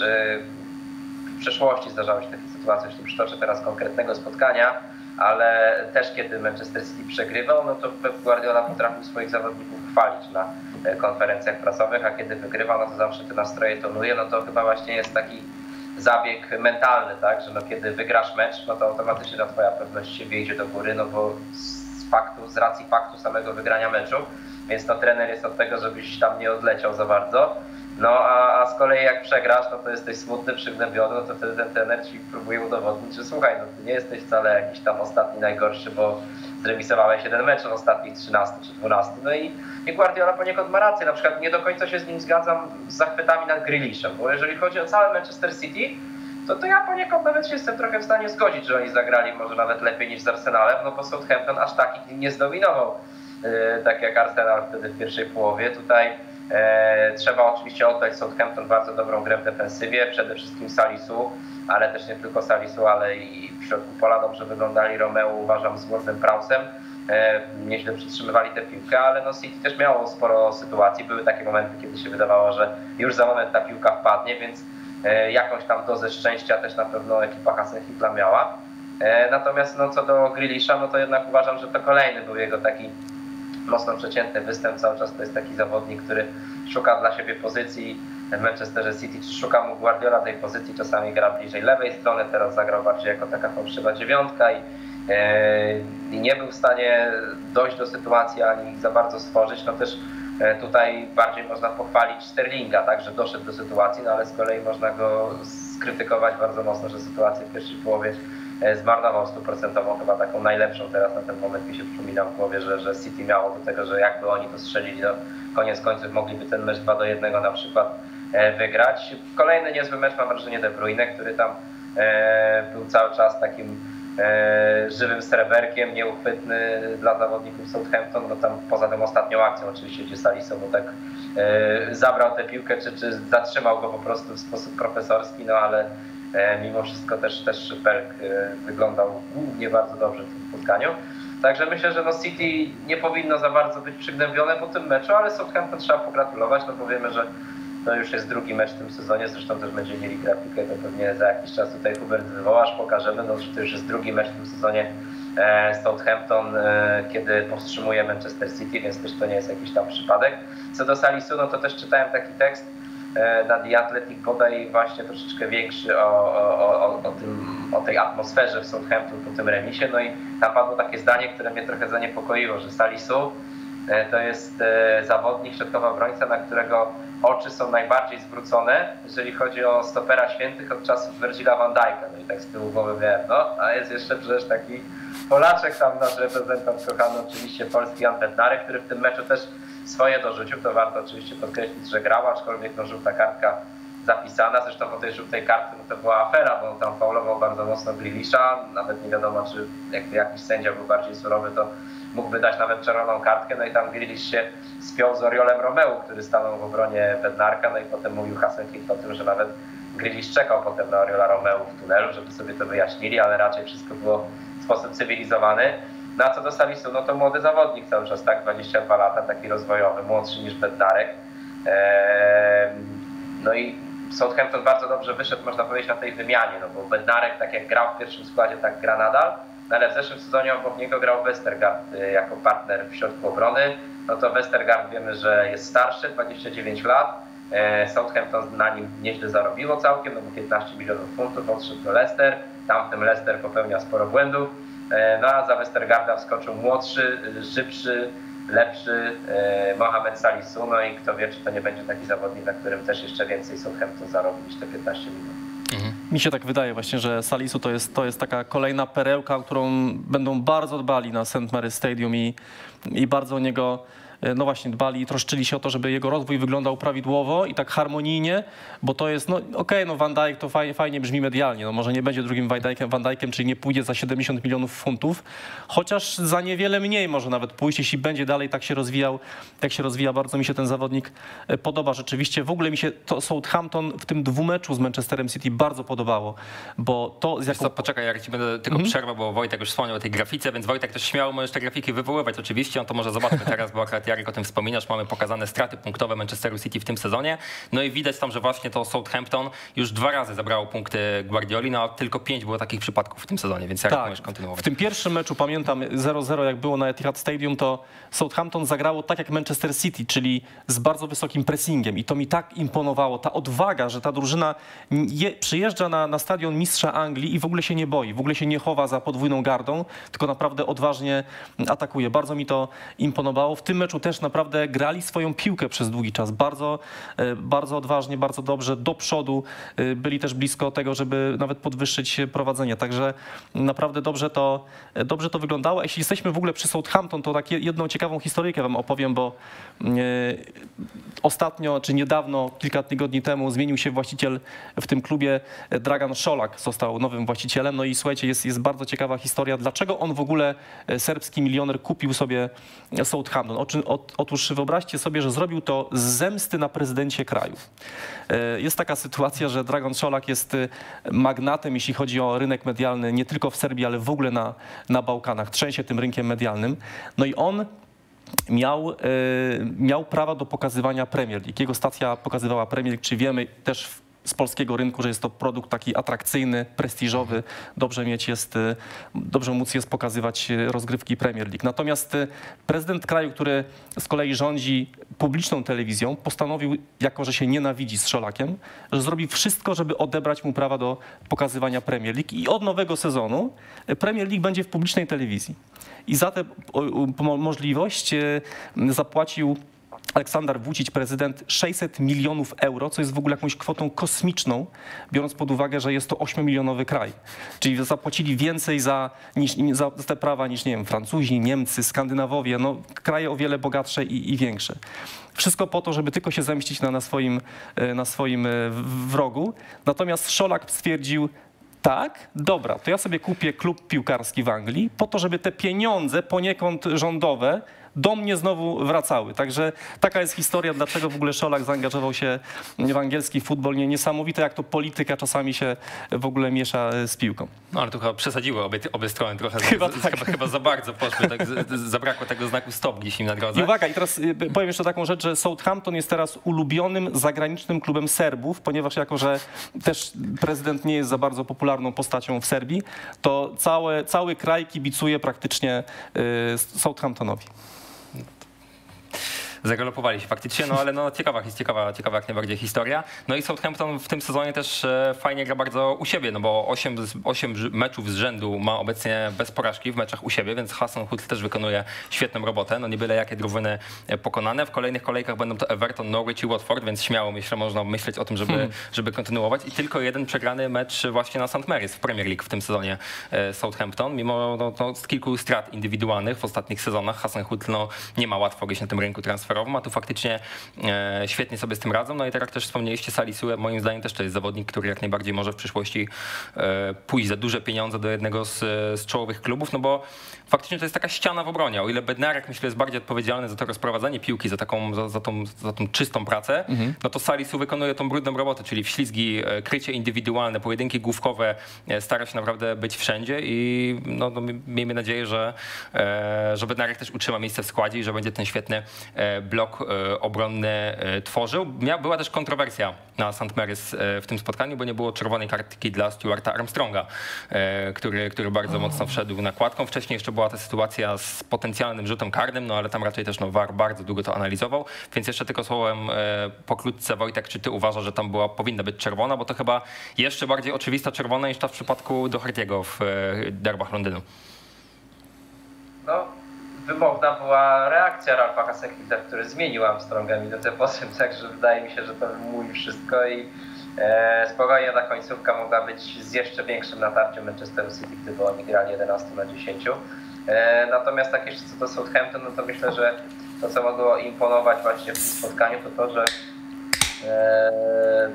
w przeszłości zdarzały się takie sytuacje, już przytoczę teraz konkretnego spotkania, ale też kiedy Manchester City przegrywał, no to Pep Guardiola potrafił swoich zawodników chwalić na e, konferencjach prasowych, a kiedy wygrywa, no to zawsze te nastroje tonuje, no to chyba właśnie jest taki zabieg mentalny, tak, że no kiedy wygrasz mecz, no to automatycznie ta twoja pewność siebie idzie do góry, no bo z faktu, z racji faktu samego wygrania meczu, więc no trener jest od tego, żebyś tam nie odleciał za bardzo. No a, a z kolei jak przegrasz, no to jesteś smutny, przygnębiony, no to wtedy ten trener ci próbuje udowodnić, że słuchaj, no ty nie jesteś wcale jakiś tam ostatni najgorszy, bo zremisowałeś jeden mecz od ostatnich 13 czy 12. No i, i Guardiola poniekąd ma rację, na przykład nie do końca się z nim zgadzam z zachwytami nad Grealishem, bo jeżeli chodzi o cały Manchester City, to, to ja poniekąd nawet się jestem trochę w stanie zgodzić, że oni zagrali może nawet lepiej niż z Arsenalem, no bo Southampton aż takich nie zdominował, yy, tak jak Arsenal wtedy w pierwszej połowie. Tutaj trzeba oczywiście oddać Southampton bardzo dobrą grę w defensywie, przede wszystkim Salisu, ale też nie tylko Salisu, ale i w środku pola dobrze wyglądali Romeo, uważam, z Wardem Prausem. E, nieźle przytrzymywali tę piłkę, ale no City też miało sporo sytuacji. Były takie momenty, kiedy się wydawało, że już za moment ta piłka wpadnie, więc e, jakąś tam dozę szczęścia też na pewno ekipa Hasenhitla miała. E, natomiast no, co do Grealisha, no to jednak uważam, że to kolejny był jego taki mocno przeciętny występ. Cały czas to jest taki zawodnik, który szuka dla siebie pozycji w Manchesterze City, szuka mu Guardiola tej pozycji, czasami gra bliżej lewej strony, teraz zagrał bardziej jako taka fałszywa dziewiątka i, e, nie był w stanie dojść do sytuacji ani ich za bardzo stworzyć. No też e, tutaj bardziej można pochwalić Sterlinga, tak, że doszedł do sytuacji, no ale z kolei można go skrytykować bardzo mocno, że sytuację w pierwszej połowie zmarnował stuprocentową, chyba taką najlepszą teraz na ten moment mi się przypomina w głowie, że, że City miało do tego, że jakby oni to strzelili, no koniec końców mogliby ten mecz 2 do 1 na przykład e, wygrać. Kolejny niezły mecz mam wrażenie De Bruyne, który tam e, był cały czas takim e, żywym sreberkiem, nieuchwytny dla zawodników Southampton, no tam poza tą ostatnią akcją oczywiście, gdzie Salisu mu tak e, zabrał tę piłkę, czy, czy zatrzymał go po prostu w sposób profesorski, no ale e, mimo wszystko też, też Berg e, wyglądał głównie bardzo dobrze w tym spotkaniu. Także myślę, że no City nie powinno za bardzo być przygnębione po tym meczu, ale Southampton trzeba pogratulować, no bo wiemy, że to już jest drugi mecz w tym sezonie, zresztą też będziemy mieli grafikę, to pewnie za jakiś czas tutaj Hubert wywołasz, pokażemy, no że to już jest drugi mecz w tym sezonie e, Southampton, e, kiedy powstrzymuje Manchester City, więc też to nie jest jakiś tam przypadek. Co do Salisu, no to też czytałem taki tekst e, na The Athletic, właśnie troszeczkę większy o, o, o, o, tym, o tej atmosferze w Southampton po tym remisie, no i tam padło takie zdanie, które mnie trochę zaniepokoiło, że Salisu e, to jest e, zawodnik, środkowy obrońca, na którego oczy są najbardziej zwrócone, jeżeli chodzi o stopera świętych od czasów Virgila van Dijk'a. No i tak z tyłu głowy miałem, no, a jest jeszcze przecież taki Polaczek tam, nasz reprezentant kochany oczywiście polski Jan Bednarek, który w tym meczu też swoje dorzucił, to warto oczywiście podkreślić, że grał, aczkolwiek no, żółta kartka zapisana, zresztą po tej żółtej kartce no, to była afera, bo tam faulował bardzo mocno Grealisha, nawet nie wiadomo, czy jakby jakiś sędzia był bardziej surowy, to mógłby dać nawet czerwoną kartkę, no i tam Grealish się spiął z Oriolem Romeu, który stanął w obronie Bednarka, no i potem mówił Hasenkick o tym, że nawet Grealish czekał potem na Oriola Romeu w tunelu, żeby sobie to wyjaśnili, ale raczej wszystko było w sposób cywilizowany. Na co do Salisu, no to młody zawodnik cały czas, tak, 22 lata, taki rozwojowy, młodszy niż Bednarek. No i Southampton bardzo dobrze wyszedł, można powiedzieć, na tej wymianie, no bo Bednarek, tak jak grał w pierwszym składzie, tak gra nadal, no ale w zeszłym sezonie obok niego grał Westergaard y, jako partner w środku obrony. No to Westergaard wiemy, że jest starszy, 29 lat. E, Southampton na nim nieźle zarobiło całkiem, no bo 15 milionów funtów odszedł do Leicester. Tam w tym Leicester popełnia sporo błędów. E, No a za Westergaarda wskoczył młodszy, szybszy, lepszy e, Mohamed Salisu. No i kto wie, czy to nie będzie taki zawodnik, na którym też jeszcze więcej Southampton zarobi niż te 15 milionów. Mi się tak wydaje właśnie, że Salisu to jest, to jest taka kolejna perełka, którą będą bardzo dbali na St. Mary's Stadium i, i bardzo o niego no właśnie dbali i troszczyli się o to, żeby jego rozwój wyglądał prawidłowo i tak harmonijnie, bo to jest, no okej, no Van Dijk to fajnie, fajnie brzmi medialnie, no może nie będzie drugim Van Dijkiem, Van Dijkiem, czyli nie pójdzie za 70 milionów funtów, chociaż za niewiele mniej może nawet pójść, jeśli będzie dalej tak się rozwijał, jak się rozwija, bardzo mi się ten zawodnik e, podoba rzeczywiście. W ogóle mi się to Southampton w tym dwumeczu z Manchesterem City bardzo podobało, bo to z jaką... co, poczekaj, jak ci będę tylko przerwę, bo Wojtek już wspomniał o tej grafice, więc Wojtek też śmiało możesz te grafiki wywoływać oczywiście, on to może zobaczmy teraz, bo akurat Jarek o tym wspominasz, mamy pokazane straty punktowe Manchesteru City w tym sezonie, no i widać tam, że właśnie to Southampton już dwa razy zabrało punkty Guardioli, no a tylko pięć było takich przypadków w tym sezonie, więc Jarek możesz w kontynuować. tym pierwszym meczu pamiętam 0-0 jak było na Etihad Stadium, to Southampton zagrało tak jak Manchester City, czyli z bardzo wysokim pressingiem i to mi tak imponowało, ta odwaga, że ta drużyna je, przyjeżdża na, na stadion mistrza Anglii i w ogóle się nie boi, w ogóle się nie chowa za podwójną gardą, tylko naprawdę odważnie atakuje. Bardzo mi to imponowało. W tym meczu też naprawdę grali swoją piłkę przez długi czas, bardzo, e, bardzo odważnie, bardzo dobrze, do przodu, e, byli też blisko tego, żeby nawet podwyższyć prowadzenie, także naprawdę dobrze to, dobrze to wyglądało. Jeśli jesteśmy w ogóle przy Southampton, to tak je- jedną ciekawą historyjkę wam opowiem, bo e, ostatnio, czy niedawno, kilka tygodni temu zmienił się właściciel w tym klubie. Dragan Szolak został nowym właścicielem. No i słuchajcie, jest, jest bardzo ciekawa historia, dlaczego on w ogóle, e, serbski milioner, kupił sobie Southampton. Oczy- ot- Otóż wyobraźcie sobie, że zrobił to z zemsty na prezydencie kraju. E, Jest taka sytuacja, że Dragan Szolak jest e, magnatem, jeśli chodzi o rynek medialny, nie tylko w Serbii, ale w ogóle na, na Bałkanach. Trzęsie tym rynkiem medialnym. No i on miał, e, miał prawa do pokazywania Premier League. Jego stacja pokazywała Premier League, czy wiemy też w- z polskiego rynku, że jest to produkt taki atrakcyjny, prestiżowy. Dobrze mieć jest, e, dobrze móc jest pokazywać e, rozgrywki Premier League. Natomiast e, prezydent kraju, który z kolei rządzi publiczną telewizją, postanowił, jako że się nienawidzi z Szolakiem, że zrobi wszystko, żeby odebrać mu prawa do pokazywania Premier League i od nowego sezonu Premier League będzie w publicznej telewizji. I za tę możliwość zapłacił Aleksander Vucic, prezydent, 600 milionów euro, co jest w ogóle jakąś kwotą kosmiczną, biorąc pod uwagę, że jest to 8-milionowy kraj. Czyli zapłacili więcej za, niż, za te prawa niż, nie wiem, Francuzi, Niemcy, Skandynawowie, no, kraje o wiele bogatsze i, i większe. Wszystko po to, żeby tylko się zemścić na, na swoim, e, na swoim e, wrogu. Natomiast Szolak stwierdził, tak, dobra, to ja sobie kupię klub piłkarski w Anglii po to, żeby te pieniądze poniekąd rządowe do mnie znowu wracały. Także taka jest historia, dlaczego w ogóle Szolak zaangażował się w angielski futbol. Nie, niesamowite, jak to polityka czasami się w ogóle miesza e, z piłką. No ale tu chyba przesadziły obie, obie strony trochę, Chyba z, tak. chyba, chyba za bardzo poszły, tak, z, z, zabrakło tego znaku stop gdzieś im na drodze. I uwaga, i teraz y, powiem jeszcze taką rzecz, że Southampton jest teraz ulubionym zagranicznym klubem Serbów, ponieważ jako, że też prezydent nie jest za bardzo popularną postacią w Serbii, to całe, cały kraj kibicuje praktycznie y, Southamptonowi. Zagalopowali się faktycznie, no ale no ciekawa, ciekawa, ciekawa jak najbardziej historia. No i Southampton w tym sezonie też e, fajnie gra bardzo u siebie, no bo 8, z- 8 ż- meczów z rzędu ma obecnie bez porażki w meczach u siebie, więc Hassan Hutt też wykonuje świetną robotę. No nie byle jakie drużyny e, pokonane. W kolejnych kolejkach będą to Everton, Norwich i Watford, więc śmiało myślę, można myśleć o tym, żeby, żeby kontynuować. I tylko jeden przegrany mecz właśnie na St. Mary's w Premier League w tym sezonie e, Southampton, mimo no, no, kilku strat indywidualnych w ostatnich sezonach. Hassan Hutt no, nie ma łatwo gdzieś na tym rynku transferowym transferową, a tu faktycznie e, świetnie sobie z tym radzą. No i tak jak też wspomnieliście, Salisu, moim zdaniem też to jest zawodnik, który jak najbardziej może w przyszłości e, pójść za duże pieniądze do jednego z, z czołowych klubów, no bo faktycznie to jest taka ściana w obronie. O ile Bednarek myślę jest bardziej odpowiedzialny za to rozprowadzanie piłki, za taką, za, za tą, za tą czystą pracę, no to Salisu wykonuje tą brudną robotę, czyli wślizgi, e, krycie indywidualne, pojedynki główkowe, stara się naprawdę być wszędzie i no, no, miejmy nadzieję, że, że Bednarek też utrzyma miejsce w składzie i że będzie ten świetny blok e, obronny e, tworzył. Mia, była też kontrowersja na St. Mary's e, w tym spotkaniu, bo nie było czerwonej kartki dla Stuarta Armstronga, który, który bardzo mocno wszedł nakładką. Wcześniej jeszcze była ta sytuacja z potencjalnym rzutem karnym, no ale tam raczej też no, VAR bardzo długo to analizował, więc jeszcze tylko słowem pokrótce Wojtek, czy ty uważasz, że tam była, powinna być czerwona, bo to chyba jeszcze bardziej oczywista czerwona niż ta w przypadku Doherty'ego w derbach Londynu. No, wymowna była reakcja Ralfa Hasenhüttla, który zmienił Armstronga minutę po tym, <laughs> także wydaje mi się, że to mówi wszystko i e, spokojnie ta końcówka mogła być z jeszcze większym natarciem Manchesteru City, gdyby oni grali 11 na 10. E, natomiast tak jeszcze co do Southampton, no to myślę, że to co mogło imponować właśnie w tym spotkaniu to to, że e,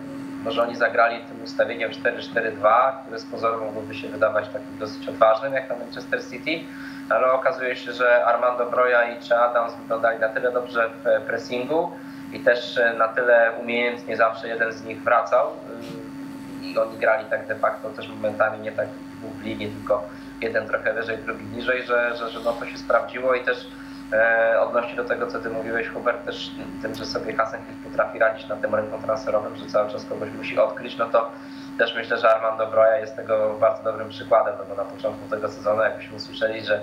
no, że oni zagrali tym ustawieniem 4-4-2, które z pozoru mogłoby się wydawać takim dosyć odważnym jak na Manchester City, ale okazuje się, że Armando Broja i Che Adams wyglądali na tyle dobrze w pressingu i też na tyle umiejętnie zawsze jeden z nich wracał y, i oni grali tak de facto też momentami nie tak w tylko jeden trochę wyżej, drugi niżej, że, że, że no to się sprawdziło i też e, odnośnie do tego, co ty mówiłeś Hubert, też tym, że sobie Hasenkiewicz potrafi radzić na tym rynku transferowym, że cały czas kogoś musi odkryć, no to też myślę, że Armando Broja jest tego bardzo dobrym przykładem, no bo na początku tego sezonu jakbyśmy usłyszeli, że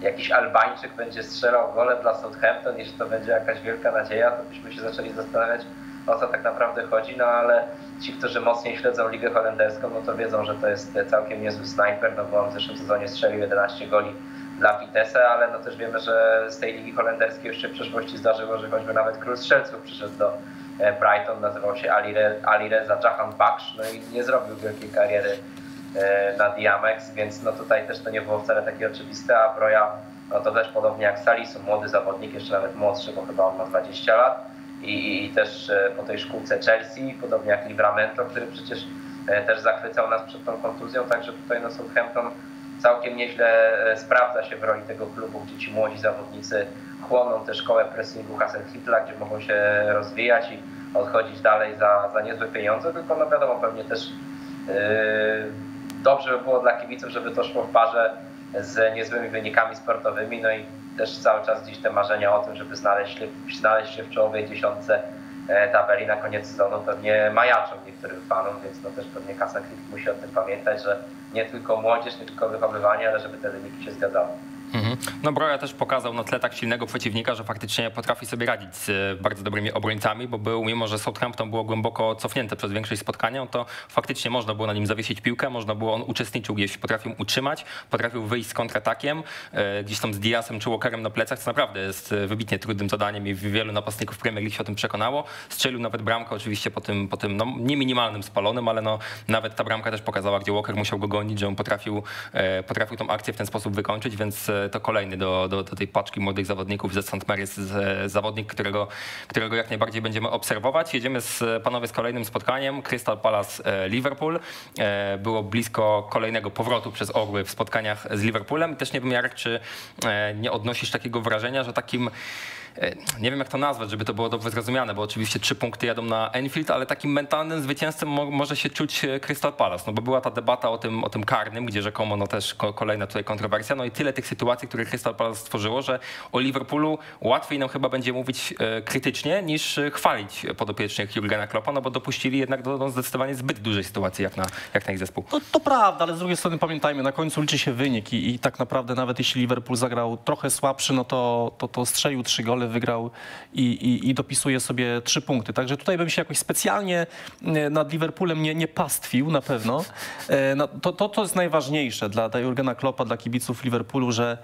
jakiś Albańczyk będzie strzelał gole dla Southampton i że to będzie jakaś wielka nadzieja, to byśmy się zaczęli zastanawiać, o co tak naprawdę chodzi, no ale ci, którzy mocniej śledzą ligę holenderską, no to wiedzą, że to jest całkiem niezły snajper, no bo on w zeszłym sezonie strzelił 11 goli dla Vitesse, ale no też wiemy, że z tej ligi holenderskiej jeszcze w przeszłości zdarzyło, że choćby nawet król strzelców przyszedł do Brighton, nazywał się Ali, Re, Ali Reza Jahan Baksh, no i nie zrobił wielkiej kariery e, na Diamex, więc no tutaj też to nie było wcale takie oczywiste, a Broja no to też podobnie jak Salisu, młody zawodnik, jeszcze nawet młodszy, bo chyba on ma 20 lat i, i też e, po tej szkółce Chelsea, podobnie jak Livramento, który przecież e, też zachwycał nas przed tą kontuzją, także tutaj no Southampton całkiem nieźle e, sprawdza się w roli tego klubu, gdzie ci młodzi zawodnicy chłoną tę szkołę pressingu Hasenhüttla, gdzie mogą się rozwijać i odchodzić dalej za, za niezłe pieniądze, tylko no wiadomo, pewnie też yy, dobrze by było dla kibiców, żeby to szło w parze z niezłymi wynikami sportowymi, no i też cały czas gdzieś te marzenia o tym, żeby znaleźć, znaleźć się w czołowej dziesiątce tabeli na koniec sezonu pewnie majaczą niektórym fanom, więc no też pewnie Kasa Klik musi o tym pamiętać, że nie tylko młodzież, nie tylko wychowywanie, ale żeby te wyniki się zgadzały. Mhm. No Broja też pokazał na tle tak silnego przeciwnika, że faktycznie potrafi sobie radzić z e, bardzo dobrymi obrońcami, bo był, mimo że Southampton było głęboko cofnięte przez większość spotkania, to faktycznie można było na nim zawiesić piłkę, można było, on uczestniczył gdzieś, potrafił utrzymać, potrafił wyjść z kontratakiem, e, gdzieś tam z Diasem czy Walkerem na plecach, co naprawdę jest e, wybitnie trudnym zadaniem i wielu napastników Premier League się o tym przekonało. Strzelił nawet bramkę oczywiście po tym, po tym no, nie minimalnym spalonym, ale no, nawet ta bramka też pokazała, gdzie Walker musiał go gonić, że on potrafił, potrafił tą akcję w ten sposób wykończyć, więc to kolejny do, do, do tej paczki młodych zawodników ze St. Mary's, z, zawodnik, którego, którego jak najbardziej będziemy obserwować. Jedziemy z, panowie z kolejnym spotkaniem. Crystal Palace e, Liverpool. E, Było blisko kolejnego powrotu przez Orły w spotkaniach z Liverpoolem. Też nie wiem, Jarek, czy e, nie odnosisz takiego wrażenia, że takim nie wiem jak to nazwać, żeby to było dobrze zrozumiane, bo oczywiście trzy punkty jadą na Enfield, ale takim mentalnym zwycięzcą mo może się czuć Crystal Palace, no bo była ta debata o tym, o tym karnym, gdzie rzekomo no też ko kolejna tutaj kontrowersja, no i tyle tych sytuacji, które Crystal Palace stworzyło, że o Liverpoolu łatwiej nam chyba będzie mówić e, krytycznie niż chwalić podopiecznych Jurgena Kloppa, no bo dopuścili jednak do, do zdecydowanie zbyt dużej sytuacji jak na, jak na ich zespół. To, to prawda, ale z drugiej strony pamiętajmy, na końcu liczy się wynik i, i tak naprawdę nawet jeśli Liverpool zagrał trochę słabszy, no to, to, to strzelił trzy gole, wygrał i, i, i dopisuje sobie trzy punkty. Także tutaj bym się jakoś specjalnie e, nad Liverpoolem nie, nie pastwił na pewno. E, No, to, to, to jest najważniejsze dla, dla Jurgena Kloppa, dla kibiców Liverpoolu, że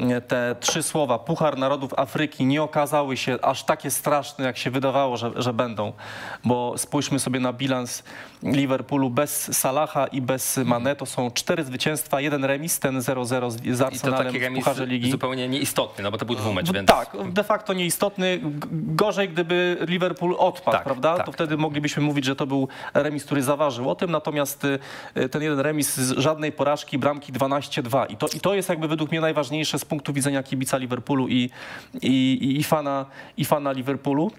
e, te trzy słowa Puchar Narodów Afryki nie okazały się aż takie straszne, jak się wydawało, że, że będą. Bo spójrzmy sobie na bilans Liverpoolu bez Salaha i bez Mane. To są cztery zwycięstwa, jeden remis, ten 0-0 z, z I to Arsenalem taki w remis Pucharze Ligi. zupełnie nieistotny, no bo to był dwumecz, W- więc... Tak, de facto to nieistotny. Gorzej, gdyby Liverpool odpadł, Tak, prawda? tak. To wtedy moglibyśmy mówić, że to był remis, który zaważył o tym. Natomiast y, ten jeden remis z żadnej porażki, bramki 12-2. I to, I to jest jakby według mnie najważniejsze z punktu widzenia kibica Liverpoolu i, i, i, fana, i fana Liverpoolu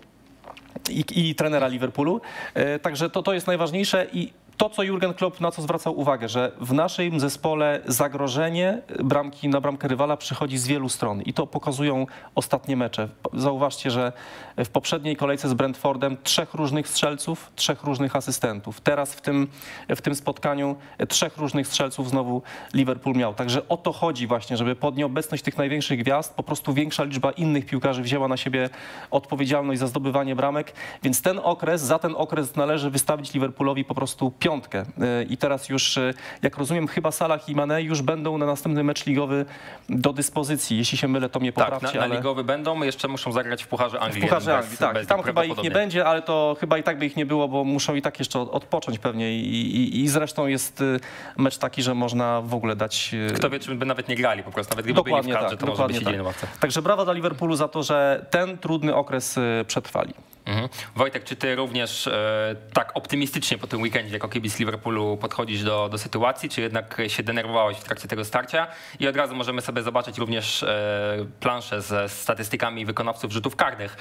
i, i trenera Liverpoolu. E, Także to, to jest najważniejsze i to, co Jurgen Klopp na co zwracał uwagę, że w naszym zespole zagrożenie bramki na bramkę rywala przychodzi z wielu stron i to pokazują ostatnie mecze. Zauważcie, że w poprzedniej kolejce z Brentfordem trzech różnych strzelców, trzech różnych asystentów. Teraz w tym, w tym spotkaniu trzech różnych strzelców znowu Liverpool miał. Także o to chodzi właśnie, żeby pod nieobecność tych największych gwiazd po prostu większa liczba innych piłkarzy wzięła na siebie odpowiedzialność za zdobywanie bramek, więc ten okres, za ten okres należy wystawić Liverpoolowi po prostu piątkę. Yy, I teraz już, yy, jak rozumiem, chyba Salah i Mane już będą na następny mecz ligowy do dyspozycji. Jeśli się mylę, to mnie Tak, poprawcie, na, na ale... ligowy będą, jeszcze muszą zagrać w Pucharze Anglii. W Pucharze Anglii, tak. Tam chyba ich nie będzie, ale to chyba i tak by ich nie było, bo muszą i tak jeszcze od- odpocząć pewnie. I, i, i zresztą jest y, mecz taki, że można w ogóle dać... y, Kto wie, czy by nawet nie grali po prostu, nawet gdyby byli w Dokładnie kadrze, tak, to może dokładnie tak. Także brawa dla Liverpoolu za to, że ten trudny okres y, przetrwali. Mhm. Wojtek, czy ty również e, tak optymistycznie po tym weekendzie jako kibic Liverpoolu podchodzisz do, do sytuacji, czy jednak się denerwowałeś w trakcie tego starcia? I od razu możemy sobie zobaczyć również e, planszę ze statystykami wykonawców rzutów karnych e,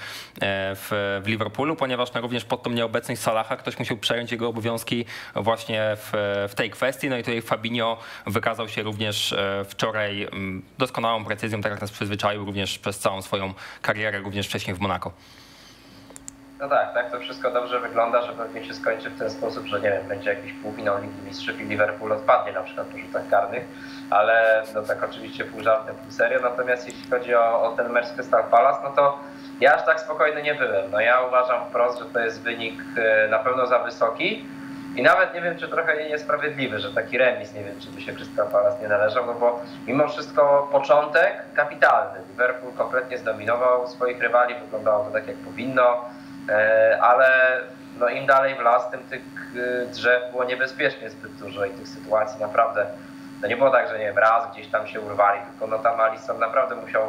w, w Liverpoolu, ponieważ no, również pod tą nieobecność Salaha ktoś musiał przejąć jego obowiązki właśnie w, w tej kwestii. No i tutaj Fabinho wykazał się również e, wczoraj mm, doskonałą precyzją, tak jak nas przyzwyczaił również przez całą swoją karierę, również wcześniej w Monako. No tak, tak to wszystko dobrze wygląda, że pewnie się skończy w ten sposób, że nie wiem, będzie jakiś półfinał Ligi Mistrzów i Liverpool odpadnie na przykład po rzutach karnych, ale no tak oczywiście pół żartem, pół serio. Natomiast jeśli chodzi o, o ten mecz z Crystal Palace, no to ja aż tak spokojny nie byłem. No ja uważam wprost, że to jest wynik e, na pewno za wysoki i nawet nie wiem, czy trochę niesprawiedliwy, że taki remis, nie wiem, czy by się Crystal Palace nie należał, no bo mimo wszystko początek kapitalny. Liverpool kompletnie zdominował swoich rywali, wyglądało to tak jak powinno. E, ale no im dalej w las, tym tych e, drzew było niebezpiecznie zbyt dużo i tych sytuacji naprawdę, to nie było tak, że nie wiem, raz gdzieś tam się urwali, tylko no tam Alisson naprawdę musiał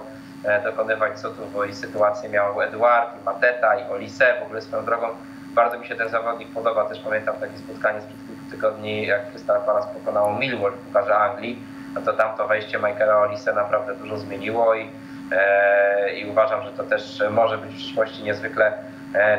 e, dokonywać cudów, bo i sytuację miał Eduard, i Mateta, i Olise, w ogóle swoją drogą. Bardzo mi się ten zawodnik podoba, też pamiętam takie spotkanie sprzed kilku tygodni, jak Crystal Palace pokonało Millwall w Pucharze Anglii, no to tam to wejście Michaela Olise naprawdę dużo zmieniło i, e, i uważam, że to też może być w przyszłości niezwykle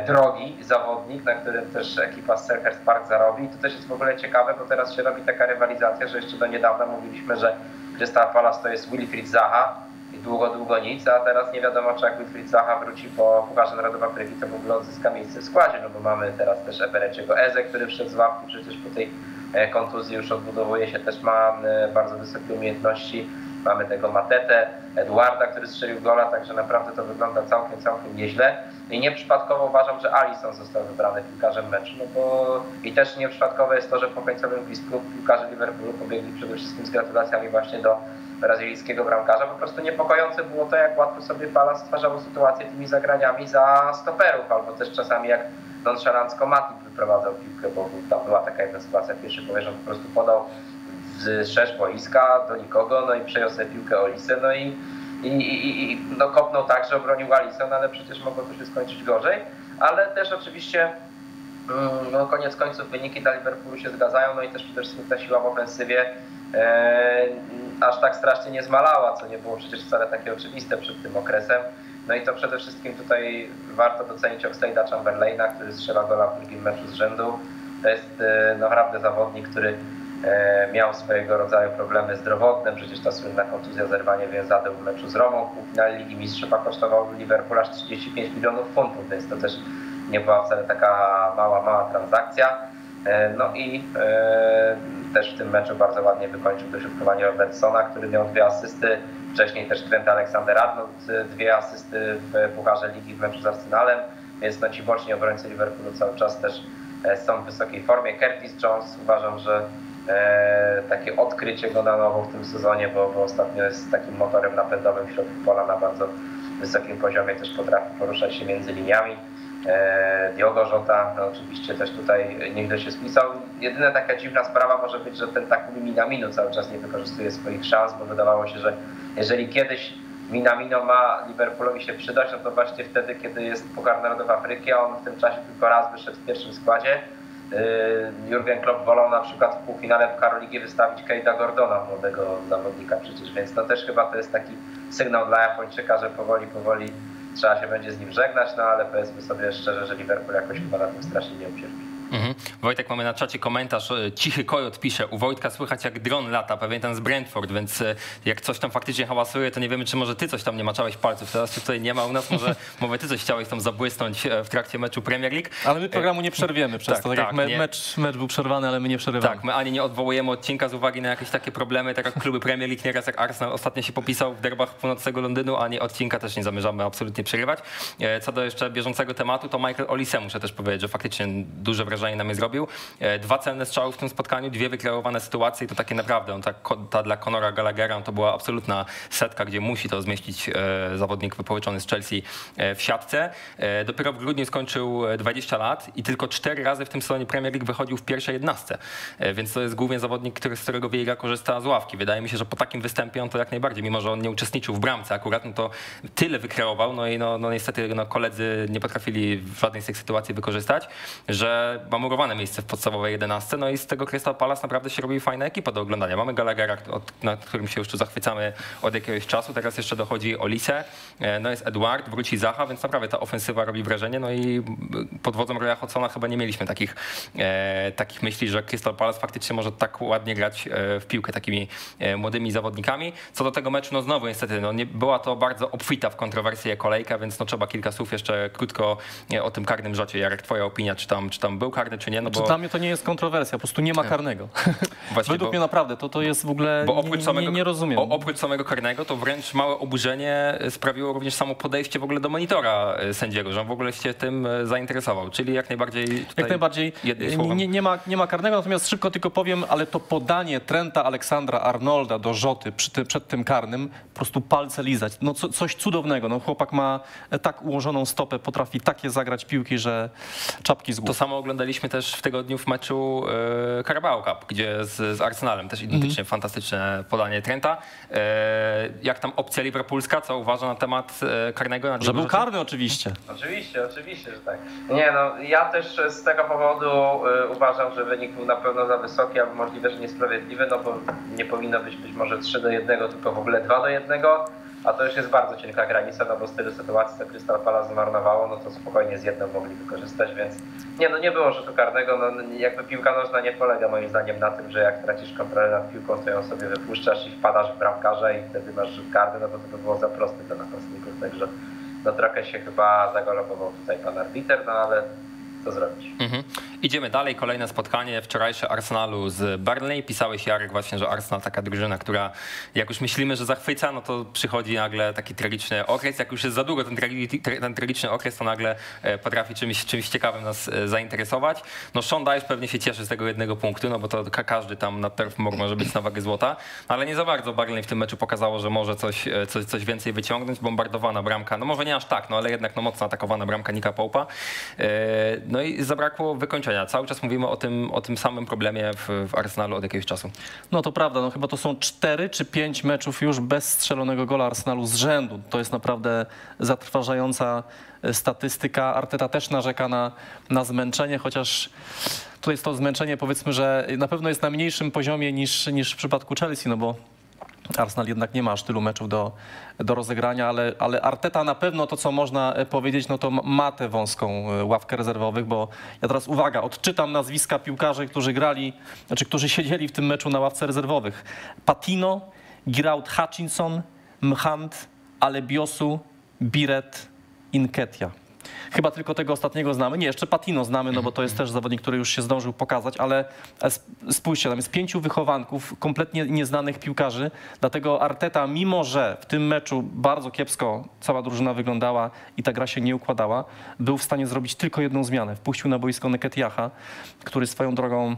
drogi zawodnik, na którym też ekipa z Selhurst Park zarobi. I to też jest w ogóle ciekawe, bo teraz się robi taka rywalizacja, że jeszcze do niedawna mówiliśmy, że Crystal Palace to jest Wilfried Zaha i długo, długo nic, a teraz nie wiadomo, czy jak Wilfried Zaha wróci po Pucharze Narodowa Afryki, to w ogóle odzyska miejsce w składzie, no bo mamy teraz też Ebereciego Eze, który wszedł z ławki, przecież po tej e, kontuzji już odbudowuje się, też ma e, bardzo wysokie umiejętności. Mamy tego Matetę, Eduarda, który strzelił gola, także naprawdę to wygląda całkiem, całkiem nieźle. I nieprzypadkowo uważam, że Alisson został wybrany piłkarzem meczu, no bo i też nieprzypadkowe jest to, że po końcowym gwizdku piłkarze Liverpoolu pobiegli przede wszystkim z gratulacjami właśnie do brazylijskiego bramkarza. Po prostu niepokojące było to, jak łatwo sobie Pala stwarzało sytuację tymi zagraniami za stoperów, albo też czasami jak nonszalancko Matip wyprowadzał piłkę, bo tam była taka jedna sytuacja, pierwszy powiesz, on po prostu podał z szerz boiska do nikogo, no i przejął sobie piłkę Olise, no i, i, i, i no kopnął tak, że obronił Alisson, ale przecież mogło to się skończyć gorzej, ale też oczywiście mm, no koniec końców wyniki dla Liverpoolu się zgadzają, no i też przede wszystkim ta siła w ofensywie e, aż tak strasznie nie zmalała, co nie było przecież wcale takie oczywiste przed tym okresem. No i to przede wszystkim tutaj warto docenić Oxlade'a Chamberlaina, który strzela gola w drugim meczu z rzędu. To jest e, no, naprawdę zawodnik, który miał swojego rodzaju problemy zdrowotne, przecież ta słynna kontuzja, zerwanie więzadeł w meczu z Romą w półfinale Ligi Mistrzów kosztował Liverpool aż 35 milionów funtów, więc to też nie była wcale taka mała, mała transakcja. E, No i e, też w tym meczu bardzo ładnie wykończył dośrodkowanie Robertsona, który miał dwie asysty. Wcześniej też Trent Alexander-Arnold e, dwie asysty w Pucharze Ligi w meczu z Arsenalem, więc no ci boczni obrońcy Liverpoolu cały czas też e, są w wysokiej formie. Curtis Jones uważam, że e, takie odkrycie go na nowo w tym sezonie, bo, bo ostatnio jest takim motorem napędowym w środku pola na bardzo wysokim poziomie, też potrafi poruszać się między liniami. E, Diogo Jota no oczywiście też tutaj nieźle się spisał. Jedyna taka dziwna sprawa może być, że ten Takumi Minamino cały czas nie wykorzystuje swoich szans, bo wydawało się, że jeżeli kiedyś Minamino ma Liverpoolowi się przydać, no to właśnie wtedy, kiedy jest Puchar Narodów Afryki, a on w tym czasie tylko raz wyszedł w pierwszym składzie. Yy, Jurgen Klopp wolał na przykład w półfinale Pucharu Ligi wystawić Keita Gordona, młodego zawodnika przecież, więc to też chyba to jest taki sygnał dla Japończyka, że powoli, powoli trzeba się będzie z nim żegnać, no ale powiedzmy sobie szczerze, że Liverpool jakoś chyba na tym strasznie nie ucierpi. Mhm. Wojtek, mamy na czacie komentarz. e, Cichy Kojot pisze, u Wojtka słychać jak dron lata, pewnie ten z Brentford, więc e, jak coś tam faktycznie hałasuje, to nie wiemy, czy może ty coś tam nie maczałeś palców. Teraz cię tutaj nie ma u nas, może, <laughs> może ty coś chciałeś tam zabłysnąć e, w trakcie meczu Premier League. Ale my programu nie przerwiemy przez tak, to. Tak, tak, jak me, mecz, mecz był przerwany, ale my nie przerywamy. Tak, my ani nie odwołujemy odcinka z uwagi na jakieś takie problemy, tak jak kluby Premier League nieraz jak Arsenal ostatnio się popisał w derbach północnego Londynu, ani odcinka też nie zamierzamy absolutnie przerywać. Co do jeszcze bieżącego tematu, to Michael Olise muszę też powiedzieć, że faktycznie duże wrażenie na mnie zrobił. E, Dwa celne strzały w tym spotkaniu, dwie wykreowane sytuacje i to takie naprawdę, ta, ta dla Conora Gallaghera to była absolutna setka, gdzie musi to zmieścić e, zawodnik wypożyczony z Chelsea e, w siatce. Dopiero w grudniu skończył e, 20 lat i tylko cztery razy w tym sezonie Premier League wychodził w pierwszej jednastce. Więc to jest głównie zawodnik, który, z którego Vieira korzysta z ławki. Wydaje mi się, że po takim występie on to jak najbardziej, mimo że on nie uczestniczył w bramce akurat, no to tyle wykreował, no i no, no niestety no, koledzy nie potrafili w żadnej z tych sytuacji wykorzystać, że ma murowane miejsce w podstawowej jedenastce, no i z tego Crystal Palace naprawdę się robi fajna ekipa do oglądania. Mamy Gallaghera, od, nad którym się już tu zachwycamy od jakiegoś czasu, teraz jeszcze dochodzi Olise, e, no jest Edward, wróci Zaha, więc naprawdę ta ofensywa robi wrażenie, no i pod wodzą Roya Hodgsona chyba nie mieliśmy takich, e, takich myśli, że Crystal Palace faktycznie może tak ładnie grać e, w piłkę takimi e, młodymi zawodnikami. Co do tego meczu, no znowu niestety, no nie, była to bardzo obfita w kontrowersje kolejka, więc no trzeba kilka słów jeszcze krótko o tym karnym rzocie. Jarek, twoja opinia, czy tam, czy tam był karny, czy nie? No Czy bo dla mnie to nie jest kontrowersja, po prostu nie ma karnego. <laughs> Właśnie, Według bo- mnie naprawdę to, to jest w ogóle. bo oprócz nie, samego, nie, nie rozumiem. O, oprócz samego karnego, to wręcz małe oburzenie sprawiło również samo podejście w ogóle do monitora e, sędziego, że on w ogóle się tym e, zainteresował. Czyli jak najbardziej. Jak najbardziej nie, nie, ma, nie ma karnego, natomiast szybko tylko powiem, ale to podanie Trenta Aleksandra Arnolda do Rzoty ty, przed tym karnym, po prostu palce lizać. No co, coś cudownego. No, chłopak ma tak ułożoną stopę, potrafi takie zagrać piłki, że czapki z To głów. samo oglądaliśmy też w tygodniu w meczu e, Carabao Cup, gdzie z, z Arsenalem też identycznie Mhm. fantastyczne podanie Trenta. E, jak tam opcja liverpoolska, co uważa na temat e, karnego? Na Że był karny oczywiście. Oczywiście, oczywiście, że tak. Nie no, ja też z tego powodu uważam, że wynik był na pewno za wysoki, a możliwe, że niesprawiedliwy, no bo nie powinno być być może 3 do 1, tylko w ogóle 2 do 1, a to już jest bardzo cienka granica, no bo z tylu sytuacji, co Crystal Palace zmarnowało, no to spokojnie z jedną mogli wykorzystać, więc nie no, nie było rzutu karnego, no jakby piłka nożna nie polega moim zdaniem na tym, że jak tracisz kontrolę nad piłką, to ją sobie wypuszczasz i wpadasz w bramkarza i wtedy masz rzut karny, no bo to by było za proste dla napastników, także no trochę się chyba zagalopował tutaj pan arbiter, no ale co zrobić. Mhm. Idziemy dalej. Kolejne spotkanie wczorajsze Arsenalu z Burnley. Pisałeś Jarek właśnie, że Arsenal taka drużyna, która jak już myślimy, że zachwyca, no to przychodzi nagle taki tragiczny okres. Jak już jest za długo ten, ten tragiczny okres, to nagle e, potrafi czymś, czymś ciekawym nas e, zainteresować. No Sean Dyche pewnie się cieszy z tego jednego punktu, no bo to ka- każdy tam na turf może być na wagę złota, no ale nie za bardzo Burnley w tym meczu pokazało, że może coś, e, coś, coś więcej wyciągnąć. Bombardowana bramka, no może nie aż tak, no ale jednak no, mocno atakowana bramka Nika Pope'a. No i zabrakło wykończenia. Cały czas mówimy o tym, o tym samym problemie w, w Arsenalu od jakiegoś czasu. No to prawda, no chyba to są cztery czy pięć meczów już bez strzelonego gola Arsenalu z rzędu. To jest naprawdę zatrważająca e, statystyka. Arteta też narzeka na, na zmęczenie, chociaż to jest to zmęczenie powiedzmy, że na pewno jest na mniejszym poziomie niż, niż w przypadku Chelsea, no bo Arsenal jednak nie ma aż tylu meczów do, do rozegrania, ale, ale Arteta na pewno to, co można e, powiedzieć, no to ma- tę wąską e, ławkę rezerwowych, bo ja teraz, uwaga, odczytam nazwiska piłkarzy, którzy grali, znaczy, którzy <laughs> siedzieli w tym meczu na ławce rezerwowych. Patino, Giraud Hutchinson, Mhand, Alebiosu, Biret, Inketia. Chyba tylko tego ostatniego znamy. Nie, jeszcze Patino znamy, no bo to jest też zawodnik, który już się zdążył pokazać, ale sp- spójrzcie, tam jest pięciu wychowanków, kompletnie nieznanych piłkarzy. Dlatego Arteta, mimo że w tym meczu bardzo kiepsko cała drużyna wyglądała i ta gra się nie układała, był w stanie zrobić tylko jedną zmianę. Wpuścił na boisko Neketiaha, który swoją drogą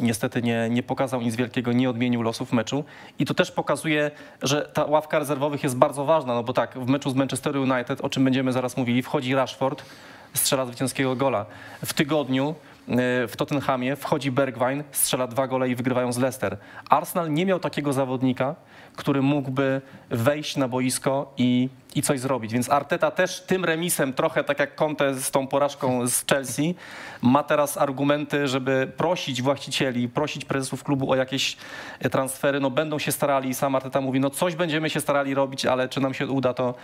niestety nie, nie pokazał nic wielkiego, nie odmienił losów meczu. I to też pokazuje, że ta ławka rezerwowych jest bardzo ważna, no bo tak, w meczu z Manchester United, o czym będziemy zaraz mówili, wchodzi Rashford, strzela zwycięskiego gola. W tygodniu w Tottenhamie, wchodzi Bergwijn, strzela dwa gole i wygrywają z Leicester. Arsenal nie miał takiego zawodnika, który mógłby wejść na boisko i, i coś zrobić. Więc Arteta też tym remisem, trochę tak jak Conte z tą porażką z Chelsea, ma teraz argumenty, żeby prosić właścicieli, prosić prezesów klubu o jakieś e, transfery. No będą się starali i sam Arteta mówi, no coś będziemy się starali robić, ale czy nam się uda, to,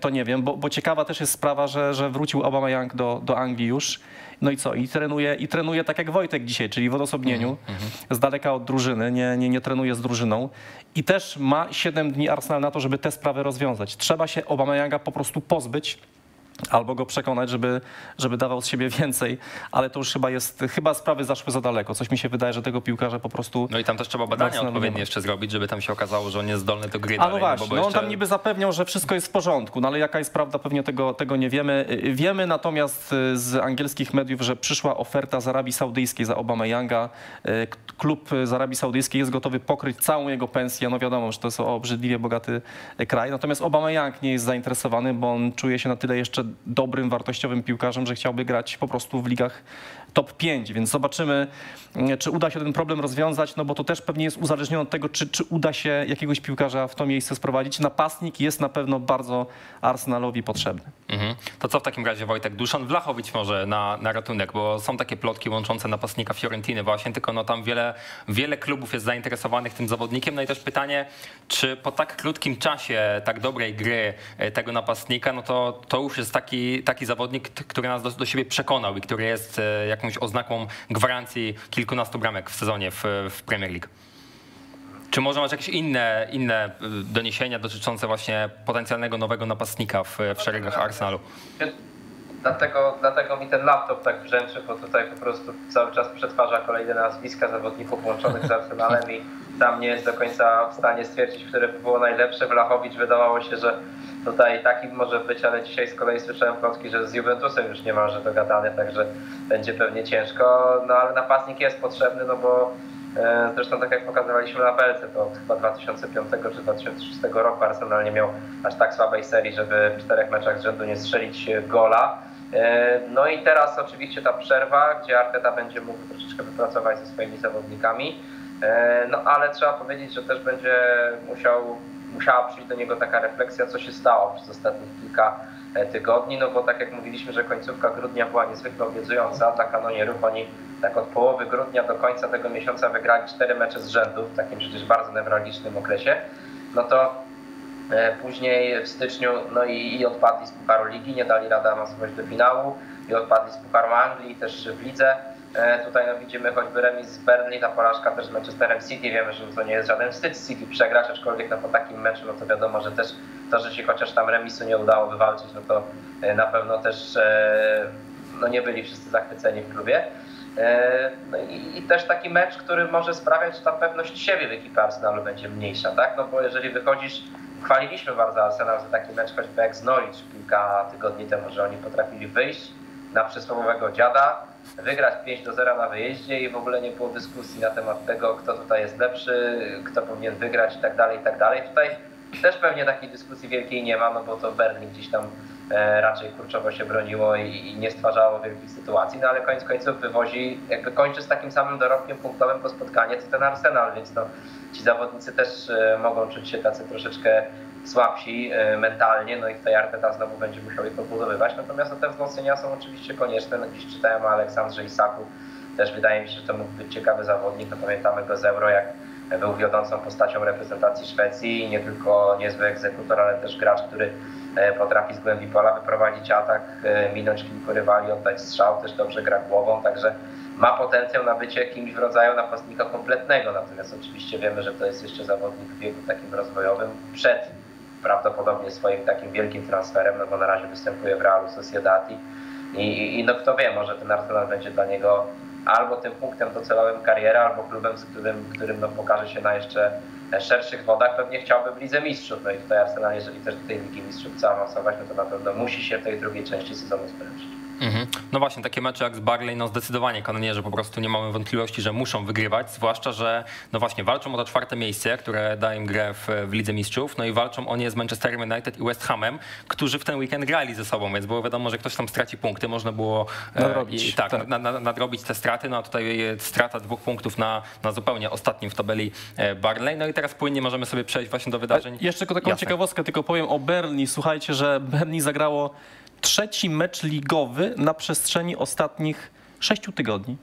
to nie wiem. Bo, bo ciekawa też jest sprawa, że, że wrócił Aubameyang do, do Anglii już. No i co? I trenuje, I trenuje tak jak Wojtek dzisiaj, czyli w odosobnieniu, z daleka od drużyny, nie, nie, nie trenuje z drużyną. I też ma 7 dni Arsenal na to, żeby te sprawy rozwiązać. Trzeba się Aubameyanga po prostu pozbyć albo go przekonać, żeby, żeby dawał z siebie więcej, ale to już chyba jest, chyba sprawy zaszły za daleko. Coś mi się wydaje, że tego piłkarza po prostu... No i tam też trzeba badania odpowiednie jeszcze zrobić, żeby tam się okazało, że on jest zdolny do gry A dalej. no właśnie, no on jeszcze- tam niby zapewniał, że wszystko jest w porządku, no ale jaka jest prawda, pewnie tego, tego nie wiemy. Y, Wiemy natomiast y, z angielskich mediów, że przyszła oferta z Arabii Saudyjskiej za Obameyanga. Y, k- Klub z Arabii Saudyjskiej jest gotowy pokryć całą jego pensję. No wiadomo, że to jest obrzydliwie bogaty y, kraj. Natomiast Obameyang nie jest zainteresowany, bo on czuje się na tyle jeszcze dobrym, wartościowym piłkarzem, że chciałby grać po prostu w ligach top 5, więc zobaczymy, y, czy uda się ten problem rozwiązać, no bo to też pewnie jest uzależnione od tego, czy, czy uda się jakiegoś piłkarza w to miejsce sprowadzić. Napastnik jest na pewno bardzo Arsenalowi potrzebny. Mhm. To co w takim razie Wojtek? Duszan Wlachowicz może na, na ratunek, bo są takie plotki łączące napastnika Fiorentiny właśnie, tylko no tam wiele, wiele klubów jest zainteresowanych tym zawodnikiem. No i też pytanie, czy po tak krótkim czasie tak dobrej gry e, tego napastnika, no to to już jest taki, taki zawodnik, który nas do, do siebie przekonał i który jest e, jakąś oznaką gwarancji kilkunastu bramek w sezonie w, w Premier League. Czy może masz jakieś inne, inne y, doniesienia dotyczące właśnie potencjalnego nowego napastnika w, w szeregach Arsenalu? Dlatego, dlatego mi ten laptop tak brzęczy, bo tutaj po prostu cały czas przetwarza kolejne nazwiska zawodników łączonych z Arsenalem i sam nie jest do końca w stanie stwierdzić, które by było najlepsze. Wlachowicz wydawało się, że tutaj taki może być, ale dzisiaj z kolei słyszałem plotki, że z Juventusem już niemalże dogadany, także będzie pewnie ciężko. No ale napastnik jest potrzebny, no bo e, zresztą tak jak pokazywaliśmy na Belce, to od chyba 2005 czy 2006 roku Arsenal nie miał aż tak słabej serii, żeby w czterech meczach z rzędu nie strzelić gola. E, No i teraz oczywiście ta przerwa, gdzie Arteta będzie mógł troszeczkę wypracować ze swoimi zawodnikami. E, No ale trzeba powiedzieć, że też będzie musiał, musiała przyjść do niego taka refleksja, co się stało przez ostatnich kilka e, tygodni, no bo tak jak mówiliśmy, że końcówka grudnia była niezwykle obiecująca dla kanonierów, oni tak od połowy grudnia do końca tego miesiąca wygrali cztery mecze z rzędu w takim przecież bardzo newralgicznym okresie, no to E, Później w styczniu no i, i odpadli z Pucharu Ligi, nie dali rady awansować do finału i odpadli z Pucharu Anglii, też w lidze. E, Tutaj no, widzimy choćby remis z Burnley, ta porażka też z Manchesterem City. Wiemy, że to nie jest żaden wstyd City przegrać, aczkolwiek no, po takim meczu no, to wiadomo, że też to, że się chociaż tam remisu nie udało wywalczyć, no to e, na pewno też e, no, nie byli wszyscy zachwyceni w klubie. No i, i też taki mecz, który może sprawiać, że ta pewność siebie w ekipie Arsenalu będzie mniejsza, tak? No bo jeżeli wychodzisz, chwaliliśmy bardzo Arsenal za taki mecz choćby jak z Norwich kilka tygodni temu, że oni potrafili wyjść na przysłowiowego dziada, wygrać 5 do 0 na wyjeździe i w ogóle nie było dyskusji na temat tego, kto tutaj jest lepszy, kto powinien wygrać i tak dalej, i tak dalej. Tutaj też pewnie takiej dyskusji wielkiej nie ma, no bo to Berlin gdzieś tam e, raczej kurczowo się broniło i, i nie stwarzało wielkich sytuacji, no ale koniec końców wywozi, jakby kończy z takim samym dorobkiem punktowym po spotkanie, co ten Arsenal, więc no, ci zawodnicy też e, mogą czuć się tacy troszeczkę słabsi e, mentalnie, no i tutaj Arteta znowu będzie musiał ich odbudowywać, natomiast no, te wzmocnienia są oczywiście konieczne, no, gdzieś czytałem o Aleksandrze Isaku, też wydaje mi się, że to mógł być ciekawy zawodnik, no pamiętamy go z Euro, jak był wiodącą postacią reprezentacji Szwecji, nie tylko niezły egzekutor, ale też gracz, który e, potrafi z głębi pola wyprowadzić atak, e, minąć kilku rywali, oddać strzał, też dobrze gra głową, także ma potencjał na bycie kimś w rodzaju napastnika kompletnego, natomiast oczywiście wiemy, że to jest jeszcze zawodnik w wieku takim rozwojowym przed prawdopodobnie swoim takim wielkim transferem, no bo na razie występuje w Realu Sociedad i, i, i no kto wie, może ten Arsenal będzie dla niego albo tym punktem docelowym kariery, albo klubem, z którym, którym no, pokaże się na jeszcze szerszych wodach. Pewnie chciałby w Lidze Mistrzów. No i tutaj Arsenal, jeżeli też do tej Ligi Mistrzów chce awansować, no to na pewno musi się w tej drugiej części sezonu sprężyć. Mhm. No właśnie, takie mecze jak z Barley, no zdecydowanie kanonierzy po prostu nie mamy wątpliwości, że muszą wygrywać, zwłaszcza, że no właśnie walczą o to czwarte miejsce, które da im grę w, w Lidze Mistrzów, no i walczą o nie z Manchesterem United i West Hamem, którzy w ten weekend grali ze sobą, więc było wiadomo, że ktoś tam straci punkty, można było e, Nadrobić, i, tak, tak. Na, na, nadrobić te straty, no a tutaj e, strata dwóch punktów na, na zupełnie ostatnim w tabeli e, Barley, no i teraz płynnie możemy sobie przejść właśnie do wydarzeń. Jeszcze tylko taką Jasne. ciekawostkę tylko powiem o Berni. Słuchajcie, że Berni zagrało trzeci mecz ligowy na przestrzeni ostatnich sześciu tygodni.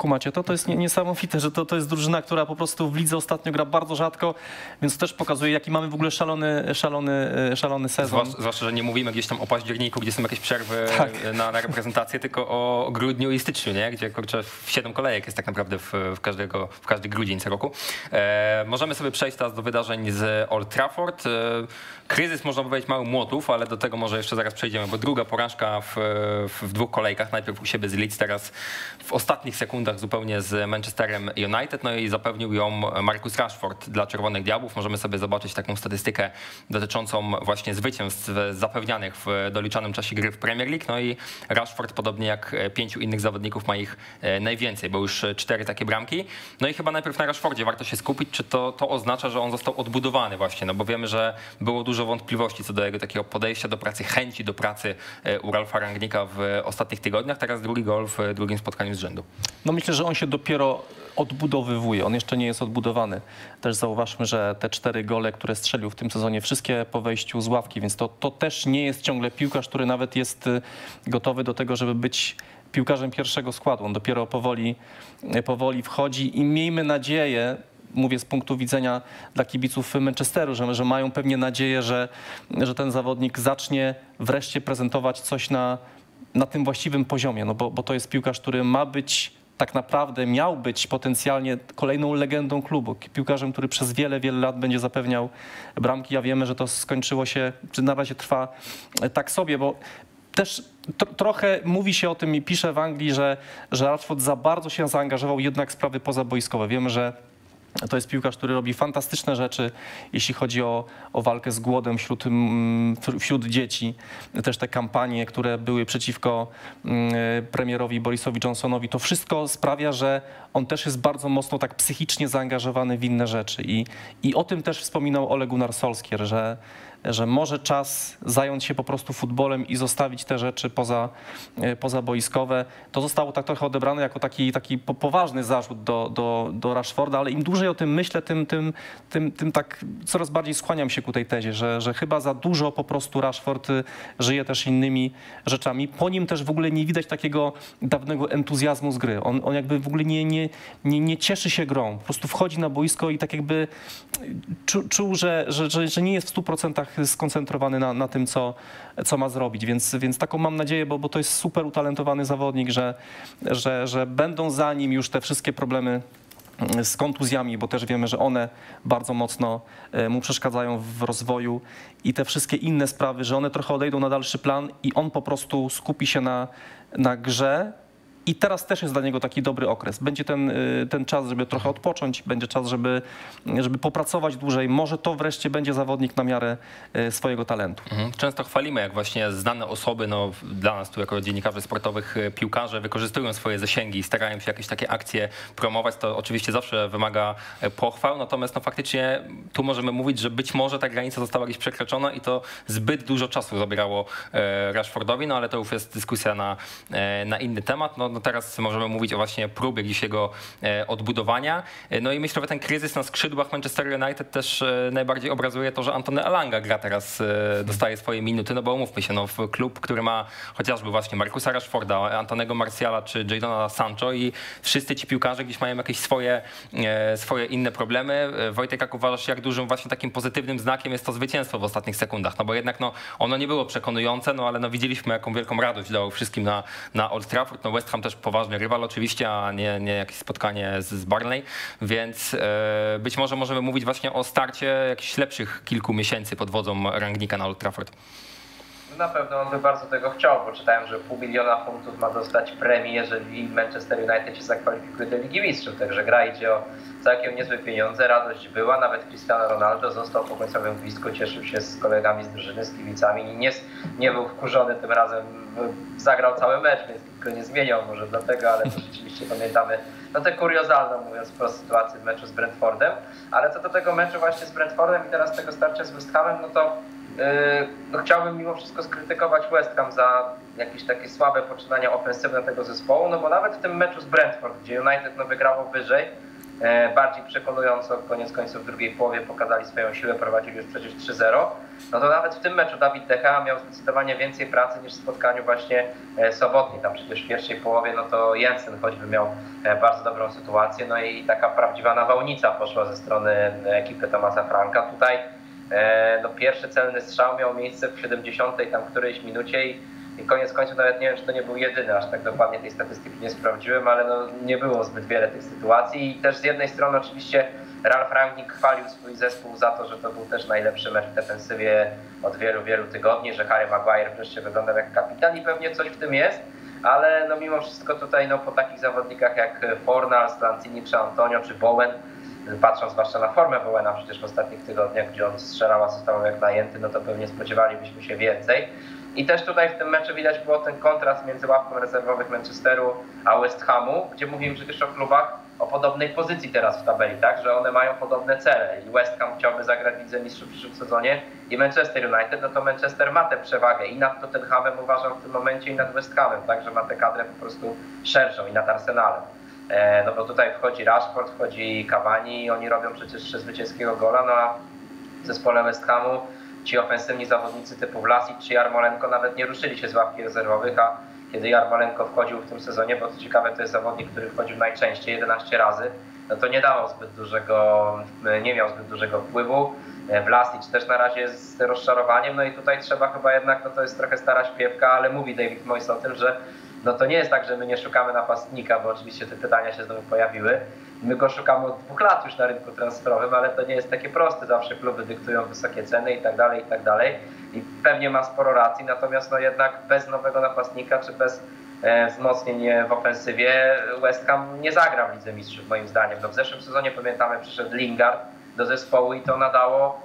Kumacie, to, to jest nie- niesamowite, że to, to jest drużyna, która po prostu w lidze ostatnio gra bardzo rzadko, więc to też pokazuje, jaki mamy w ogóle szalony, szalony, e, szalony sezon. Zwłaszcza, zwłaszcza, że nie mówimy gdzieś tam o październiku, gdzie są jakieś przerwy Tak. na, na reprezentację, <laughs> tylko o grudniu i styczniu, nie? gdzie kurczę, siedem kolejek jest tak naprawdę w, w, każdego, w każdy grudzień co roku. E, możemy sobie przejść teraz do wydarzeń z Old Trafford. E, kryzys, można powiedzieć, mały młotów, ale do tego może jeszcze zaraz przejdziemy, bo druga porażka w, w, w dwóch kolejkach. Najpierw u siebie z Leeds, teraz w ostatnich sekundach zupełnie z Manchesterem United, no i zapewnił ją Marcus Rashford dla Czerwonych Diabłów. Możemy sobie zobaczyć taką statystykę dotyczącą właśnie zwycięstw zapewnianych w doliczanym czasie gry w Premier League. No i Rashford, podobnie jak pięciu innych zawodników, ma ich e, najwięcej, bo już cztery takie bramki. No i chyba najpierw na Rashfordzie warto się skupić, czy to, to oznacza, że on został odbudowany właśnie, no bo wiemy, że było dużo wątpliwości co do jego takiego podejścia do pracy, chęci do pracy e, u Ralfa Rangnika w ostatnich tygodniach. Teraz drugi gol w drugim spotkaniu z rzędu. No myślę, że on się dopiero odbudowywuje. On jeszcze nie jest odbudowany. Też zauważmy, że te cztery gole, które strzelił w tym sezonie, wszystkie po wejściu z ławki, więc to, to też nie jest ciągle piłkarz, który nawet jest y, gotowy do tego, żeby być piłkarzem pierwszego składu. On dopiero powoli, y, powoli wchodzi i miejmy nadzieję, mówię z punktu widzenia dla kibiców Manchesteru, że, że mają pewnie nadzieję, że, że ten zawodnik zacznie wreszcie prezentować coś na, na tym właściwym poziomie, no bo, bo to jest piłkarz, który ma być tak naprawdę miał być potencjalnie kolejną legendą klubu, piłkarzem, który przez wiele, wiele lat będzie zapewniał bramki. Ja wiemy, że to skończyło się, czy na razie trwa tak sobie, bo też tro, trochę mówi się o tym i pisze w Anglii, że, że Rashford za bardzo się zaangażował jednak w sprawy pozaboiskowe. Wiemy, że to jest piłkarz, który robi fantastyczne rzeczy, jeśli chodzi o, o walkę z głodem wśród, mm, wśród dzieci. Też te kampanie, które były przeciwko mm, premierowi Borisowi Johnsonowi, to wszystko sprawia, że on też jest bardzo mocno tak psychicznie zaangażowany w inne rzeczy. I, i o tym też wspominał Ole Gunnar Solskjaer, że, że może czas zająć się po prostu futbolem i zostawić te rzeczy poza, e, pozaboiskowe. To zostało tak trochę odebrane jako taki, taki po- poważny zarzut do, do, do Rashforda, ale im dłużej o tym myślę, tym, tym, tym, tym tak coraz bardziej skłaniam się ku tej tezie, że, że chyba za dużo po prostu Rashford y, żyje też innymi rzeczami. Po nim też w ogóle nie widać takiego dawnego entuzjazmu z gry. On, on jakby w ogóle nie, nie, nie, nie cieszy się grą. Po prostu wchodzi na boisko i tak jakby czu, czuł, że, że, że, że nie jest w 100% skoncentrowany na, na tym, co, co ma zrobić. Więc, więc taką mam nadzieję, bo, bo to jest super utalentowany zawodnik, że, że, że będą za nim już te wszystkie problemy mm, z kontuzjami, bo też wiemy, że one bardzo mocno e, mu przeszkadzają w rozwoju i te wszystkie inne sprawy, że one trochę odejdą na dalszy plan i on po prostu skupi się na, na grze. I teraz też jest dla niego taki dobry okres. Będzie ten, y, ten czas, żeby trochę odpocząć, będzie czas, żeby, żeby popracować dłużej. Może to wreszcie będzie zawodnik na miarę y, swojego talentu. Mhm. Często chwalimy, jak właśnie znane osoby, no dla nas tu jako dziennikarzy sportowych, e, piłkarze wykorzystują swoje zasięgi i starają się jakieś takie akcje promować. To oczywiście zawsze wymaga pochwał, natomiast no faktycznie tu możemy mówić, że być może ta granica została gdzieś przekroczona i to zbyt dużo czasu zabierało Rashfordowi, no ale to już jest dyskusja na, na inny temat. No, no teraz możemy mówić o właśnie próbie gdzieś jego e, odbudowania. E, No i myślę, że ten kryzys na skrzydłach Manchester United też e, najbardziej obrazuje to, że Antony Alanga gra teraz, dostaje swoje minuty, no bo umówmy się, no w klub, który ma chociażby właśnie Markusa Rashforda, Antonego Marciala czy Jadona Sancho i wszyscy ci piłkarze gdzieś mają jakieś swoje, swoje inne problemy. Wojtek, jak uważasz, jak dużym właśnie takim pozytywnym znakiem jest to zwycięstwo w ostatnich sekundach? No bo jednak no, ono nie było przekonujące, no ale no widzieliśmy jaką wielką radość dało wszystkim na, na Old Trafford. No West Ham też poważny rywal oczywiście, a nie, nie jakieś spotkanie z, z Barney, więc e, być może możemy mówić właśnie o starcie jakichś lepszych kilku miesięcy pod wodzą Rangnika na Old Trafford. Na pewno on by bardzo tego chciał, bo czytałem, że pół miliona funtów ma dostać premii, jeżeli Manchester United się zakwalifikuje do Ligi Mistrzów. Także gra idzie o całkiem niezłe pieniądze, radość była, nawet Cristiano Ronaldo został po końcowym gwizdku, cieszył się z kolegami z drużyny, z kibicami. Nie, nie był wkurzony tym razem, zagrał cały mecz, więc tylko nie zmieniał może dlatego, ale to rzeczywiście pamiętamy no tę kuriozalną, mówiąc wprost, sytuację w meczu z Brentfordem. Ale co do tego meczu właśnie z Brentfordem i teraz tego starcia z West Hamem, no to yy, no chciałbym mimo wszystko skrytykować West Ham za jakieś takie słabe poczynania ofensywne tego zespołu, no bo nawet w tym meczu z Brentford, gdzie United no wygrało wyżej, bardziej przekonująco koniec końców w drugiej połowie pokazali swoją siłę, prowadzili już przecież 3-0, no to nawet w tym meczu Dawid De Gea miał zdecydowanie więcej pracy niż w spotkaniu właśnie e, sobotnim. Tam przecież w pierwszej połowie no to Jensen choćby miał e, bardzo dobrą sytuację, no i taka prawdziwa nawałnica poszła ze strony e, ekipy Tomasa Franka. Tutaj e, no pierwszy celny strzał miał miejsce w 70 tam którejś minucie i i koniec końców nawet nie wiem, czy to nie był jedyny, aż tak dokładnie tej statystyki nie sprawdziłem, ale no nie było zbyt wiele tych sytuacji. I też z jednej strony oczywiście Ralf Rangnick chwalił swój zespół za to, że to był też najlepszy mecz w defensywie od wielu, wielu tygodni, że Harry Maguire wreszcie wyglądał jak kapitan i pewnie coś w tym jest, ale no mimo wszystko tutaj no po takich zawodnikach jak Fornal, Slancini czy Antonio czy Bowen, patrząc zwłaszcza na formę Bowena przecież w ostatnich tygodniach, gdzie on strzelał asystował jak najęty, no to pewnie spodziewalibyśmy się więcej. I też tutaj w tym meczu widać było ten kontrast między ławką rezerwowych Manchesteru a West Hamu, gdzie mówimy przecież o klubach o podobnej pozycji teraz w tabeli, tak? Że one mają podobne cele i West Ham chciałby zagrać Lidze Mistrzów w przyszłym sezonie i Manchester United, no to Manchester ma tę przewagę i nad Tottenhamem uważam w tym momencie i nad West Hamem, tak? Że ma tę kadrę po prostu szerszą i nad Arsenalem. E, no bo tutaj wchodzi Rashford, wchodzi Cavani i oni robią przecież zwycięskiego gola, no a zespole West Hamu ci ofensywni zawodnicy typu Vlasic czy Jarmolenko nawet nie ruszyli się z ławki rezerwowych, a kiedy Jarmolenko wchodził w tym sezonie, bo co ciekawe to jest zawodnik, który wchodził najczęściej, 11 razy, no to nie dawał zbyt dużego, nie miał zbyt dużego wpływu. Vlasic też na razie jest rozczarowaniem, no i tutaj trzeba chyba jednak, no to jest trochę stara śpiewka, ale mówi David Moyes o tym, że no to nie jest tak, że my nie szukamy napastnika, bo oczywiście te pytania się znowu pojawiły. My go szukamy od dwóch lat już na rynku transferowym, ale to nie jest takie proste. Zawsze kluby dyktują wysokie ceny i tak dalej, i tak dalej. I pewnie ma sporo racji, natomiast no jednak bez nowego napastnika, czy bez e, wzmocnień w ofensywie West Ham nie zagra w Lidze Mistrzów moim zdaniem. No w zeszłym sezonie pamiętamy przyszedł Lingard do zespołu i to nadało e,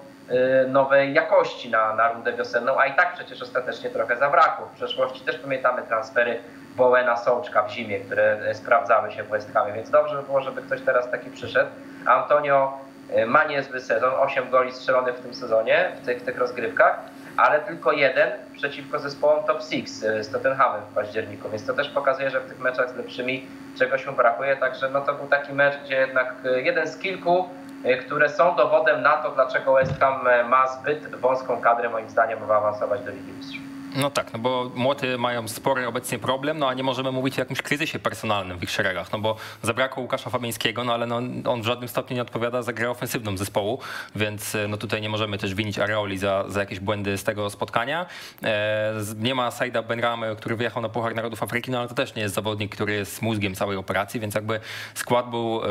nowej jakości na, na rundę wiosenną, a i tak przecież ostatecznie trochę zabrakło. W przeszłości też pamiętamy transfery Bowena Sołczka w zimie, które e, sprawdzały się w West Hamie, więc dobrze by było, żeby ktoś teraz taki przyszedł. Antonio e, ma niezły sezon, 8 goli strzelonych w tym sezonie, w tych, w tych rozgrywkach, ale tylko jeden przeciwko zespołom top 6 z Tottenhamem w październiku, więc to też pokazuje, że w tych meczach z lepszymi czegoś mu brakuje, także no to był taki mecz, gdzie jednak jeden z kilku, które są dowodem na to, dlaczego West Ham e, ma zbyt wąską kadrę, moim zdaniem, aby awansować do Ligi Mistrzów. No tak, no bo młoty mają spory obecnie problem, no a nie możemy mówić o jakimś kryzysie personalnym w ich szeregach, no bo zabrakło Łukasza Fabińskiego, no ale no, on w żadnym stopniu nie odpowiada za grę ofensywną zespołu, więc no tutaj nie możemy też winić Areoli za, za jakieś błędy z tego spotkania. E, nie ma Saida Benramy, który wyjechał na Puchar Narodów Afryki, no ale to też nie jest zawodnik, który jest mózgiem całej operacji, więc jakby skład był e,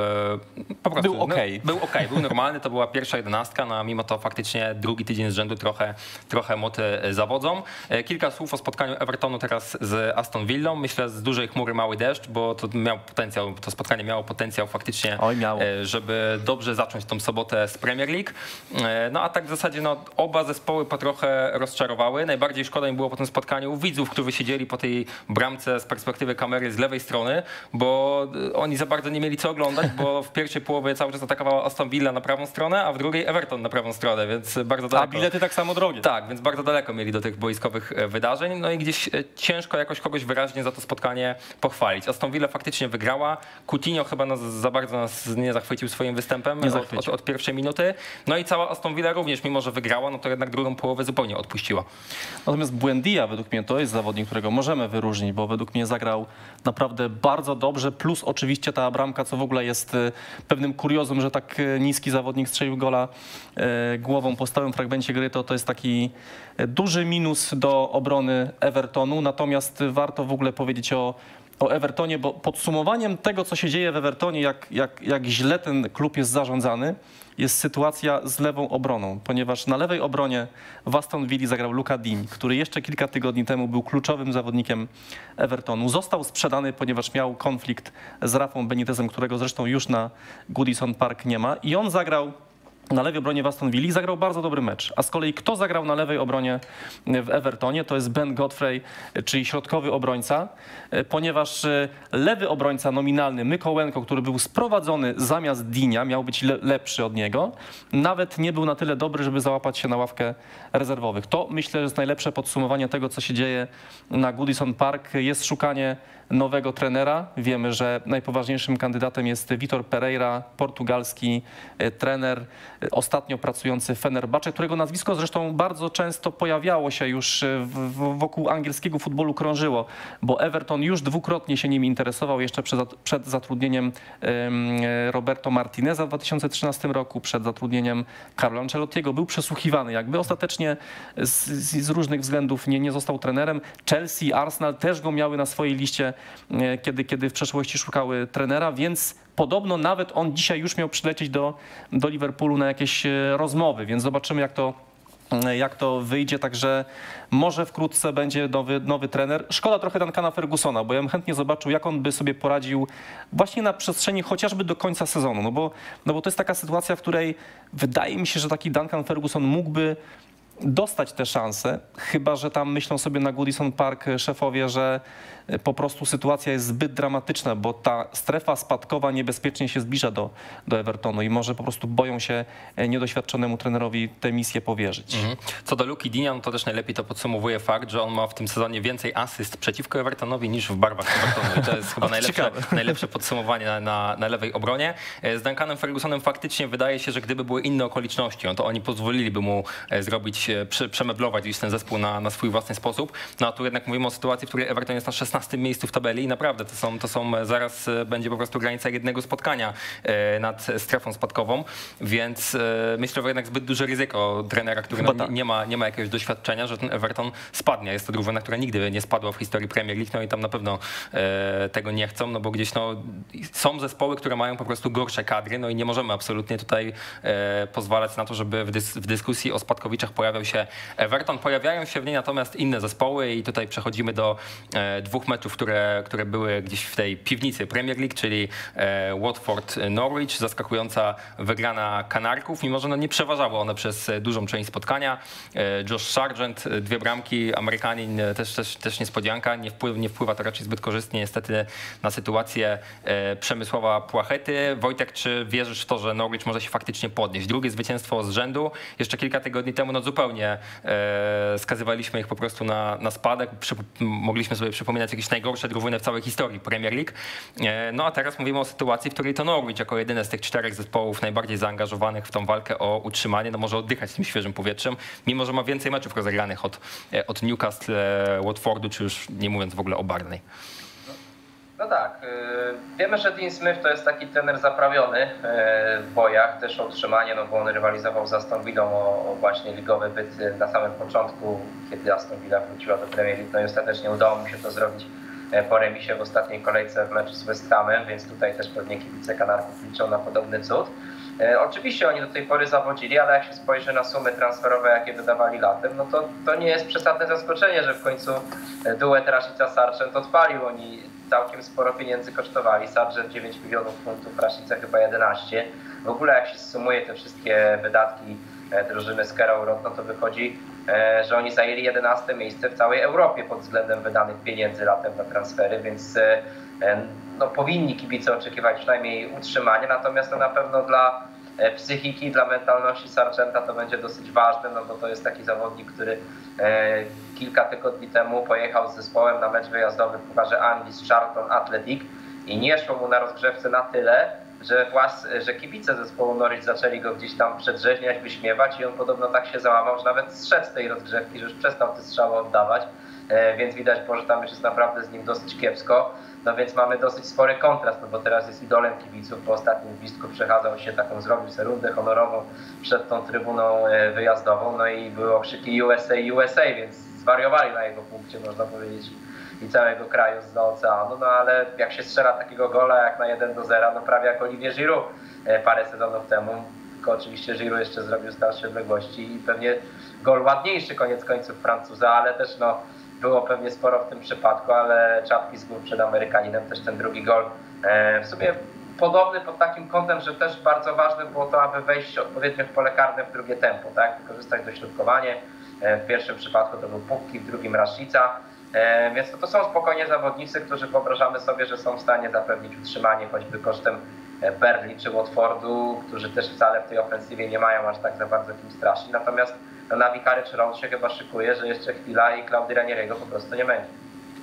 po prostu... Był okej. No, był okej, był normalny, to była pierwsza jedenastka, no a mimo to faktycznie drugi tydzień z rzędu trochę, trochę młoty zawodzą. E, Kilka słów o spotkaniu Evertonu teraz z Aston Villą. Myślę z dużej chmury mały deszcz, bo to miał potencjał, to spotkanie miało potencjał faktycznie, Oj, miało. e, żeby dobrze zacząć tą sobotę z Premier League. E, No a tak w zasadzie no, oba zespoły po trochę rozczarowały. Najbardziej szkoda mi było po tym spotkaniu widzów, którzy siedzieli po tej bramce z perspektywy kamery z lewej strony, bo e, oni za bardzo nie mieli co oglądać, bo w pierwszej połowie cały czas atakowała Aston Villa na prawą stronę, a w drugiej Everton na prawą stronę, więc bardzo A daleko. bilety tak samo drogie. Tak, więc bardzo daleko mieli do tych boiskowych wydarzeń. No i gdzieś e, ciężko jakoś kogoś wyraźnie za to spotkanie pochwalić. Aston Villa faktycznie wygrała. Coutinho chyba nas za bardzo nas nie zachwycił swoim występem od, od, od pierwszej minuty. No i cała Aston Villa również, mimo że wygrała, no to jednak drugą połowę zupełnie odpuściła. Natomiast Buendia według mnie to jest zawodnik, którego możemy wyróżnić, bo według mnie zagrał naprawdę bardzo dobrze, plus oczywiście ta bramka, co w ogóle jest e, pewnym kuriozum, że tak e, niski zawodnik strzelił gola głową po stałym fragmencie gry, to to jest taki duży minus do obrony Evertonu, natomiast warto w ogóle powiedzieć o o Evertonie, bo podsumowaniem tego, co się dzieje w Evertonie, jak, jak, jak źle ten klub jest zarządzany, jest sytuacja z lewą obroną, ponieważ na lewej obronie w Aston Villa zagrał Luka Dim, który jeszcze kilka tygodni temu był kluczowym zawodnikiem Evertonu. Został sprzedany, ponieważ miał konflikt z Rafą Benitezem, którego zresztą już na Goodison Park nie ma i on zagrał na lewej obronie w Aston Villa zagrał bardzo dobry mecz. A z kolei kto zagrał na lewej obronie w Evertonie, to jest Ben Godfrey, czyli środkowy obrońca, e, ponieważ e, lewy obrońca nominalny Mykołenko, który był sprowadzony zamiast Dinia, miał być le lepszy od niego, nawet nie był na tyle dobry, żeby załapać się na ławkę rezerwowych. To myślę, że jest najlepsze podsumowanie tego, co się dzieje na Goodison Park. Jest szukanie nowego trenera. Wiemy, że najpoważniejszym kandydatem jest Vitor Pereira, portugalski e, trener, e, ostatnio pracujący w Fenerbahce, którego nazwisko zresztą bardzo często pojawiało się już e, wokół angielskiego futbolu krążyło, bo Everton już dwukrotnie się nim interesował jeszcze przed, zatrudnieniem em, Roberto Martineza w 2013 roku, przed zatrudnieniem Carlo Ancelottiego. Był przesłuchiwany jakby. Ostatecznie z, z, różnych względów nie, nie został trenerem. Chelsea, Arsenal też go miały na swojej liście kiedy, kiedy w przeszłości szukały trenera, więc podobno nawet on dzisiaj już miał przylecieć do, do Liverpoolu na jakieś e, rozmowy, więc zobaczymy jak to, e, jak to wyjdzie, także może wkrótce będzie nowy, nowy trener. Szkoda trochę Duncana Fergusona, bo ja bym chętnie zobaczył, jak on by sobie poradził właśnie na przestrzeni chociażby do końca sezonu, no bo, no bo to jest taka sytuacja, w której wydaje mi się, że taki Duncan Ferguson mógłby dostać te szanse, chyba że tam myślą sobie na Goodison Park szefowie, że po prostu sytuacja jest zbyt dramatyczna, bo ta strefa spadkowa niebezpiecznie się zbliża do, do Evertonu i może po prostu boją się niedoświadczonemu trenerowi tę misję powierzyć. Mhm. Co do Luki Dinian, to też najlepiej to podsumowuje fakt, że on ma w tym sezonie więcej asyst przeciwko Evertonowi niż w barwach Evertonu. I to jest chyba <laughs> najlepsze, <laughs> najlepsze podsumowanie na, na, na, lewej obronie. Z Duncanem Fergusonem faktycznie wydaje się, że gdyby były inne okoliczności, no to oni pozwoliliby mu zrobić, przemeblować gdzieś ten zespół na, na swój własny sposób. No a tu jednak mówimy o sytuacji, w której Everton jest na 16 miejscu w tabeli i naprawdę to są, to są zaraz będzie po prostu granica jednego spotkania nad strefą spadkową, więc myślę, że jednak zbyt duże ryzyko trenera, który no, tak. nie, ma, nie ma jakiegoś doświadczenia, że ten Everton spadnie. Jest to drużyna, która nigdy nie spadła w historii Premier League, no i tam na pewno e, tego nie chcą, no bo gdzieś no, są zespoły, które mają po prostu gorsze kadry, no i nie możemy absolutnie tutaj e, pozwalać na to, żeby w, dys w dyskusji o spadkowiczach pojawiał się Everton. Pojawiają się w niej natomiast inne zespoły i tutaj przechodzimy do e, dwóch meczów, które, które były gdzieś w tej piwnicy Premier League, czyli e, Watford-Norwich, zaskakująca wygrana Kanarków, mimo że no, nie przeważały one przez dużą część spotkania. E, Josh Sargent, dwie bramki, Amerykanin też, też, też niespodzianka, nie wpływa, nie wpływa to raczej zbyt korzystnie niestety na sytuację e, Przemysława Płachety. Wojtek, czy wierzysz w to, że Norwich może się faktycznie podnieść? Drugie zwycięstwo z rzędu. Jeszcze kilka tygodni temu no zupełnie e, skazywaliśmy ich po prostu na, na spadek. Przy, mogliśmy sobie przypominać jakieś najgorsze drużyny w całej historii Premier League. E, no a teraz mówimy o sytuacji, w której to Norwich jako jedyne z tych czterech zespołów najbardziej zaangażowanych w tą walkę o utrzymanie, no może oddychać tym świeżym powietrzem, mimo że ma więcej meczów rozegranych od, e, od Newcastle, Watfordu, czy już nie mówiąc w ogóle o Barney. No tak, wiemy, że Dean Smith to jest taki trener zaprawiony w bojach, też o utrzymanie, no bo on rywalizował z Aston Villą o, właśnie ligowy byt na samym początku, kiedy Aston Villa wróciła do Premier League, no i ostatecznie udało mu się to zrobić po remisie w ostatniej kolejce w meczu z West Hamem, więc tutaj też pewnie kibice Kanarków liczą na podobny cud. E, oczywiście oni do tej pory zawodzili, ale jak się spojrzy na sumy transferowe, jakie wydawali latem, no to, to nie jest przesadne zaskoczenie, że w końcu duet Rashica Sargent odpalił. Oni całkiem sporo pieniędzy kosztowali. Sargent 9 milionów funtów, Rashica chyba 11. W ogóle jak się sumuje te wszystkie wydatki drużyny z Road, no to wychodzi, że oni zajęli 11 miejsce w całej Europie pod względem wydanych pieniędzy latem na transfery, więc no, powinni kibice oczekiwać przynajmniej utrzymania, natomiast no, na pewno dla psychiki, dla mentalności Sargenta to będzie dosyć ważne, no bo to jest taki zawodnik, który kilka tygodni temu pojechał z zespołem na mecz wyjazdowy w Pucharze Anglii z Charlton Athletic i nie szło mu na rozgrzewce na tyle, że, włas, że kibice zespołu Norwich zaczęli go gdzieś tam przedrzeźniać, wyśmiewać i on podobno tak się załamał, że nawet zszedł z tej rozgrzewki, że już przestał te strzały oddawać, więc widać było, że tam już jest naprawdę z nim dosyć kiepsko. No więc mamy dosyć spory kontrast, no bo teraz jest idolem kibiców. Po ostatnim gwizdku przechadzał się taką, zrobił sobie rundę honorową przed tą trybuną wyjazdową, no i były okrzyki USA, USA, więc zwariowali na jego punkcie, można powiedzieć, i całego kraju z oceanu. No ale jak się strzela takiego gola jak na 1 do 0, no prawie jak Olivier Giroud parę sezonów temu, tylko oczywiście Giroud jeszcze zrobił starsze odległości i pewnie gol ładniejszy koniec końców Francuza, ale też no było pewnie sporo w tym przypadku, ale czapki z gór przed Amerykaninem, też ten drugi gol. W sumie podobny pod takim kątem, że też bardzo ważne było to, aby wejść odpowiednio w pole karne w drugie tempo, tak? Wykorzystać dośrodkowanie. E, W pierwszym przypadku to był Pupki, w drugim Rashica. E, Więc to, to są spokojnie zawodnicy, którzy wyobrażamy sobie, że są w stanie zapewnić utrzymanie choćby kosztem e, Berli czy Watfordu, którzy też wcale w tej ofensywie nie mają aż tak za bardzo kim straszyć. Natomiast na Wikary czy Round się chyba szykuje, że jeszcze chwila i Claudio Ranieriego po prostu nie będzie.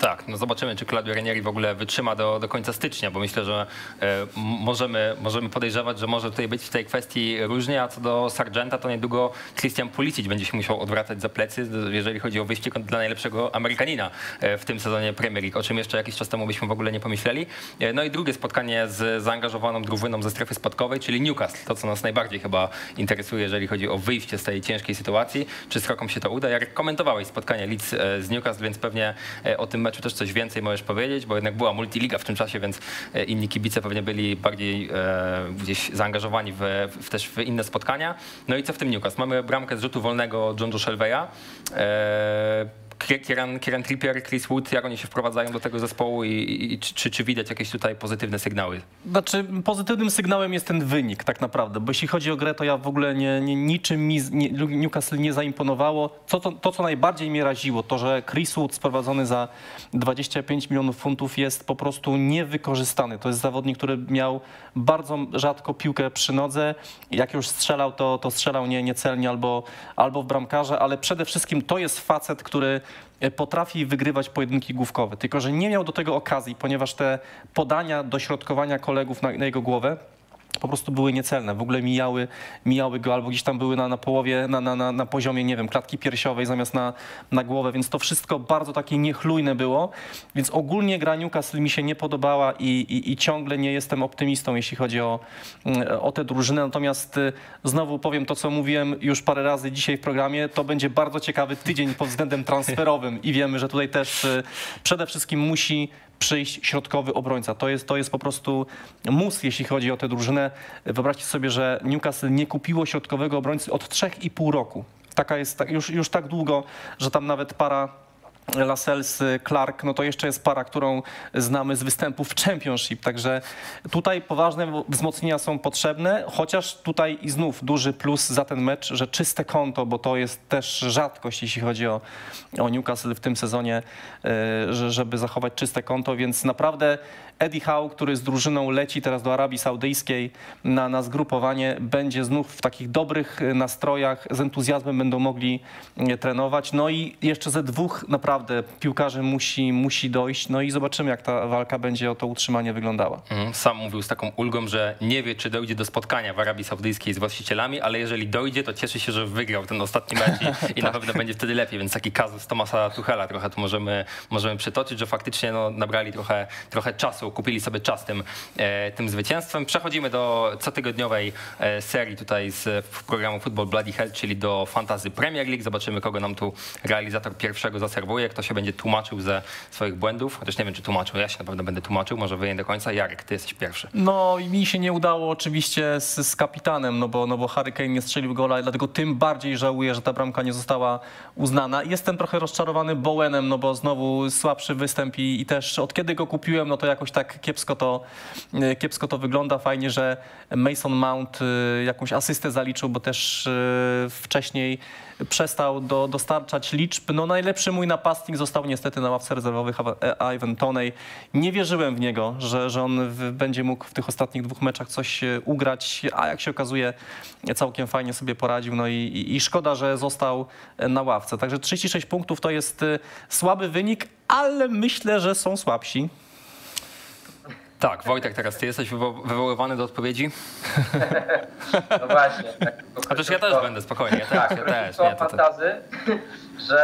Tak, no zobaczymy, czy Claudio Ranieri w ogóle wytrzyma do, do końca stycznia, bo myślę, że e, możemy, możemy podejrzewać, że może tutaj być w tej kwestii różnie, a co do Sargenta, to niedługo Christian Pulisic będzie się musiał odwracać za plecy, jeżeli chodzi o wyścig dla najlepszego Amerykanina e, w tym sezonie Premier League, o czym jeszcze jakiś czas temu byśmy w ogóle nie pomyśleli. E, No i drugie spotkanie z zaangażowaną drużyną ze strefy spadkowej, czyli Newcastle, to co nas najbardziej chyba interesuje, jeżeli chodzi o wyjście z tej ciężkiej sytuacji. Czy Srokom się to uda? Jak komentowałeś spotkanie Leeds e, z Newcastle, więc pewnie e, o tym też coś więcej możesz powiedzieć, bo jednak była multiliga w tym czasie, więc e, inni kibice pewnie byli bardziej e, gdzieś zaangażowani w, w, też w inne spotkania. No i co w tym Newcastle? Mamy bramkę z rzutu wolnego John Shelveya. E, Kieran, Kieran Trippier, Chris Wood, jak oni się wprowadzają do tego zespołu i, i czy, czy, widać jakieś tutaj pozytywne sygnały? Znaczy, pozytywnym sygnałem jest ten wynik tak naprawdę, bo jeśli chodzi o grę, to ja w ogóle nie, nie, niczym mi nie, Newcastle nie zaimponowało. Co, to, to, co najbardziej mnie raziło, to że Chris Wood sprowadzony za 25 milionów funtów jest po prostu niewykorzystany. To jest zawodnik, który miał bardzo rzadko piłkę przy nodze. Jak już strzelał, to, to strzelał nie, niecelnie albo, albo w bramkarze, ale przede wszystkim to jest facet, który potrafi wygrywać pojedynki główkowe, tylko że nie miał do tego okazji, ponieważ te podania, dośrodkowania kolegów na, na jego głowę po prostu były niecelne. W ogóle mijały, mijały go albo gdzieś tam były na, na połowie, na, na, na, poziomie, nie wiem, klatki piersiowej zamiast na, na głowę, więc to wszystko bardzo takie niechlujne było. Więc ogólnie gra Newcastle mi się nie podobała i, i, i ciągle nie jestem optymistą, jeśli chodzi o, o tę drużynę. Natomiast y, znowu powiem to, co mówiłem już parę razy dzisiaj w programie, to będzie bardzo ciekawy tydzień pod względem transferowym i wiemy, że tutaj też y, przede wszystkim musi przyjść środkowy obrońca. To jest, to jest po prostu mus, jeśli chodzi o tę drużynę. Wyobraźcie sobie, że Newcastle nie kupiło środkowego obrońcy od 3,5 roku. Taka jest już, już tak długo, że tam nawet para Lascelles, Clark, no to jeszcze jest para, którą znamy z występów w Championship, także tutaj poważne wzmocnienia są potrzebne, chociaż tutaj i znów duży plus za ten mecz, że czyste konto, bo to jest też rzadkość, jeśli chodzi o, o Newcastle w tym sezonie, że, żeby zachować czyste konto, więc naprawdę Eddie Howe, który z drużyną leci teraz do Arabii Saudyjskiej na, na zgrupowanie, będzie znów w takich dobrych e, nastrojach, z entuzjazmem będą mogli e, trenować. No i jeszcze ze dwóch naprawdę piłkarzy musi, musi dojść. No i zobaczymy, jak ta walka będzie o to utrzymanie wyglądała. Mhm. Sam mówił z taką ulgą, że nie wie, czy dojdzie do spotkania w Arabii Saudyjskiej z właścicielami, ale jeżeli dojdzie, to cieszy się, że wygrał ten ostatni mecz i, i na pewno będzie wtedy lepiej. Więc taki kazus Tomasa Tuchela trochę tu możemy, możemy przytoczyć, że faktycznie no, nabrali trochę, trochę czasu, kupili sobie czas tym, e, tym zwycięstwem. Przechodzimy do cotygodniowej e, serii tutaj z programu Football Bloody Hell, czyli do Fantasy Premier League. Zobaczymy, kogo nam tu realizator pierwszego zaserwuje, kto się będzie tłumaczył ze swoich błędów. Chociaż nie wiem, czy tłumaczył. Ja się na pewno będę tłumaczył, może wy nie do końca. Jarek, ty jesteś pierwszy. No i mi się nie udało oczywiście z, z kapitanem, no bo, no bo Harry Kane nie strzelił gola dlatego tym bardziej żałuję, że ta bramka nie została uznana. Jestem trochę rozczarowany Bowenem, no bo znowu słabszy występ i, i też od kiedy go kupiłem, no to jakoś tak kiepsko to, e, kiepsko to wygląda. Fajnie, że Mason Mount e, jakąś asystę zaliczył, bo też e, wcześniej przestał do, dostarczać liczb. No najlepszy mój napastnik został niestety na ławce rezerwowych Ivan Toney. Nie wierzyłem w niego, że, że on w, będzie mógł w tych ostatnich dwóch meczach coś ugrać, a jak się okazuje całkiem fajnie sobie poradził. No i, i, i szkoda, że został na ławce. Także 36 punktów to jest słaby wynik, ale myślę, że są słabsi. Tak, Wojtek, teraz ty jesteś wywo- wywoływany do odpowiedzi. No właśnie. Tak, <laughs> A też ja też będę, spokojnie, ja też, Tak, ja też. króciutko Nie, to, to, fantazy, że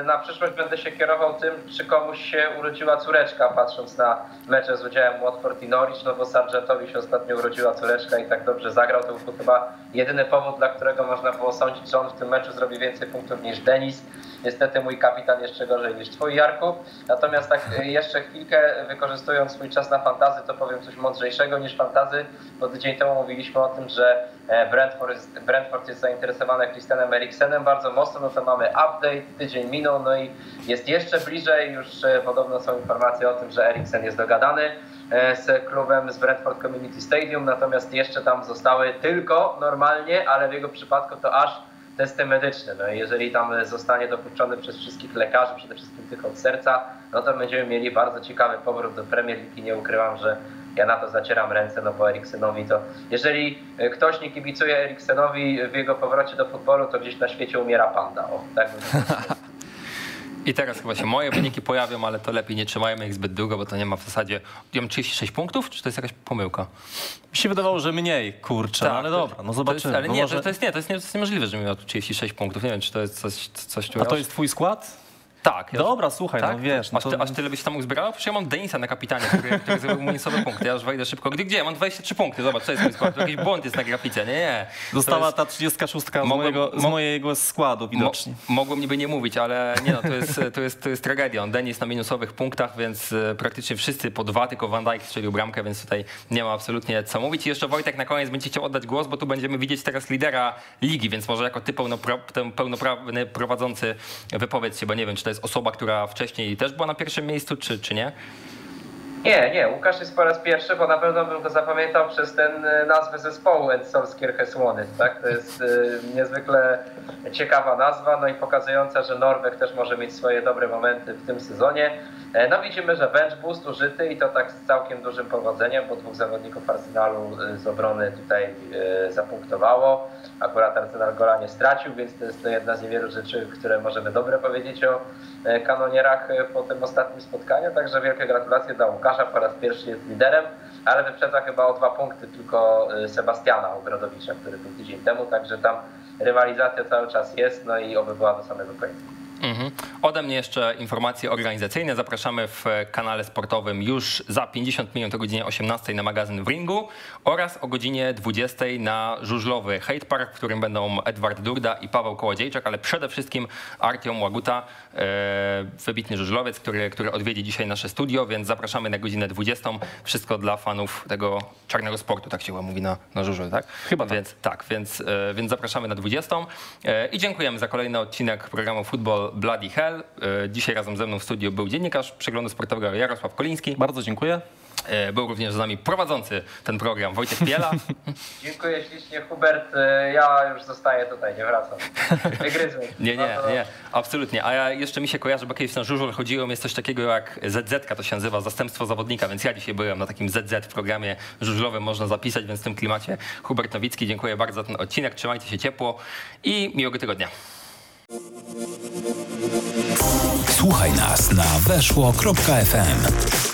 e, na przyszłość będę się kierował tym, czy komuś się urodziła córeczka, patrząc na mecze z udziałem Watford i Norwich, no bo Sargentowi się ostatnio urodziła córeczka i tak dobrze zagrał, to był chyba jedyny powód, dla którego można było sądzić, że on w tym meczu zrobi więcej punktów niż Denis. Niestety mój kapitan jeszcze gorzej niż twój, Jarku. Natomiast tak e, jeszcze chwilkę, wykorzystując swój czas na fantazy, to powiem coś mądrzejszego niż fantazy, bo tydzień temu mówiliśmy o tym, że e, Brentford jest, Brentford jest zainteresowany Christianem Eriksenem bardzo mocno, no to mamy mamy update, tydzień minął, no i jest jeszcze bliżej, już e, podobno są informacje o tym, że Eriksen jest dogadany e, z klubem z Brentford Community Stadium, natomiast jeszcze tam zostały tylko normalnie, ale w jego przypadku to aż testy medyczne. No i jeżeli tam zostanie dopuszczony przez wszystkich lekarzy, przede wszystkim tych od serca, no to będziemy mieli bardzo ciekawy powrót do Premier League i nie ukrywam, że ja na to zacieram ręce, no bo Eriksenowi to, jeżeli e, ktoś nie kibicuje Eriksenowi w jego powrocie do futbolu, to gdzieś na świecie umiera panda. O, tak. <laughs> I teraz chyba się moje wyniki pojawią, ale to lepiej nie trzymajmy ich zbyt długo, bo to nie ma w zasadzie... Ja mam 36 punktów, czy to jest jakaś pomyłka? Mi się wydawało, że mniej, kurczę, no ale to- dobra, no To jest, zobaczymy. ale nie, może... to, jest nie, to jest, nie, to jest niemożliwe, że miał tu 36 punktów. Nie wiem, czy to jest coś, coś A to jest twój skład? Tak. ja- Dobra, słuchaj, tak? no wiesz, no aż, to... ty, aż tyle byś tam uzbierał? Przecież ja mam Denisa na kapitanie, który, który zrobił minusowe punkty. Ja już wejdę szybko. Gdzie, gdzie? Mam 23 punkty. Zobacz, co jest mój skład. Jakiś błąd jest na grafice. Nie, nie. To Została ta 36 z, Mogłem- mojego, z mo- mojego składu widocznie. Mo, mogłem niby nie mówić, ale nie no, to jest, to jest, to jest tragedia. Denis na minusowych punktach, więc e, praktycznie wszyscy po dwa, tylko Van Dijk strzelił bramkę, więc tutaj nie ma absolutnie co mówić. I jeszcze Wojtek na koniec będzie chciał oddać głos, bo tu będziemy widzieć teraz lidera ligi, więc może jako ty pełnopra- pełnoprawny prowadzący wypowiedz się, bo nie wiem, czy to jest osoba, która wcześniej też była na pierwszym miejscu, czy, czy nie? Nie, nie, Łukasz jest po raz pierwszy, bo na pewno bym go zapamiętał przez ten e, nazwę zespołu Solskjaer Słony, tak? To jest e, niezwykle ciekawa nazwa, no i pokazująca, że Norweg też może mieć swoje dobre momenty w tym sezonie. E, No widzimy, że bench boost użyty i to tak z całkiem dużym powodzeniem, bo dwóch zawodników Arsenalu z obrony tutaj e, zapunktowało. Akurat Arsenal gola nie stracił, więc to jest to jedna z niewielu rzeczy, które możemy dobre powiedzieć o e, kanonierach e, po tym ostatnim spotkaniu. Także wielkie gratulacje dla Łukasza, po raz pierwszy jest liderem, ale wyprzedza chyba o dwa punkty tylko e, Sebastiana Ogrodowicza, który był tydzień temu, także tam rywalizacja cały czas jest, no i oby była do samego końca. Mhm. Ode mnie jeszcze informacje organizacyjne. Zapraszamy w kanale sportowym już za 50 minut o godzinie 18 na magazyn w ringu oraz o godzinie 20 na żużlowy Hate Park, w którym będą Edward Durda i Paweł Kołodziejczak, ale przede wszystkim Artiom Łaguta, e, wybitny żużlowiec, który, który odwiedzi dzisiaj nasze studio, więc zapraszamy na godzinę 20. Wszystko dla fanów tego czarnego sportu, tak się mówi na, na żużlu, tak? Chyba tak. Więc tak, więc, e, więc zapraszamy na 20. E, I dziękujemy za kolejny odcinek programu Football Bloody Hell. E, Dzisiaj razem ze mną w studiu był dziennikarz przeglądu sportowego Jarosław Koliński. Bardzo dziękuję. E, Był również z nami prowadzący ten program Wojtek Piela. <laughs> Dziękuję ślicznie Hubert, E, ja już zostaję tutaj, nie wracam. Wygryzłem. <laughs> Nie, nie, No to- nie, absolutnie. A ja jeszcze mi się kojarzy, bo kiedyś na żużel chodziłem, jest coś takiego jak ZZ, to się nazywa, zastępstwo zawodnika, więc ja dzisiaj byłem na takim ZZ w programie żużlowym, można zapisać, więc w tym klimacie Hubert Nowicki, dziękuję bardzo za ten odcinek, trzymajcie się ciepło i miłego tygodnia. Słuchaj nas na weszło.fm.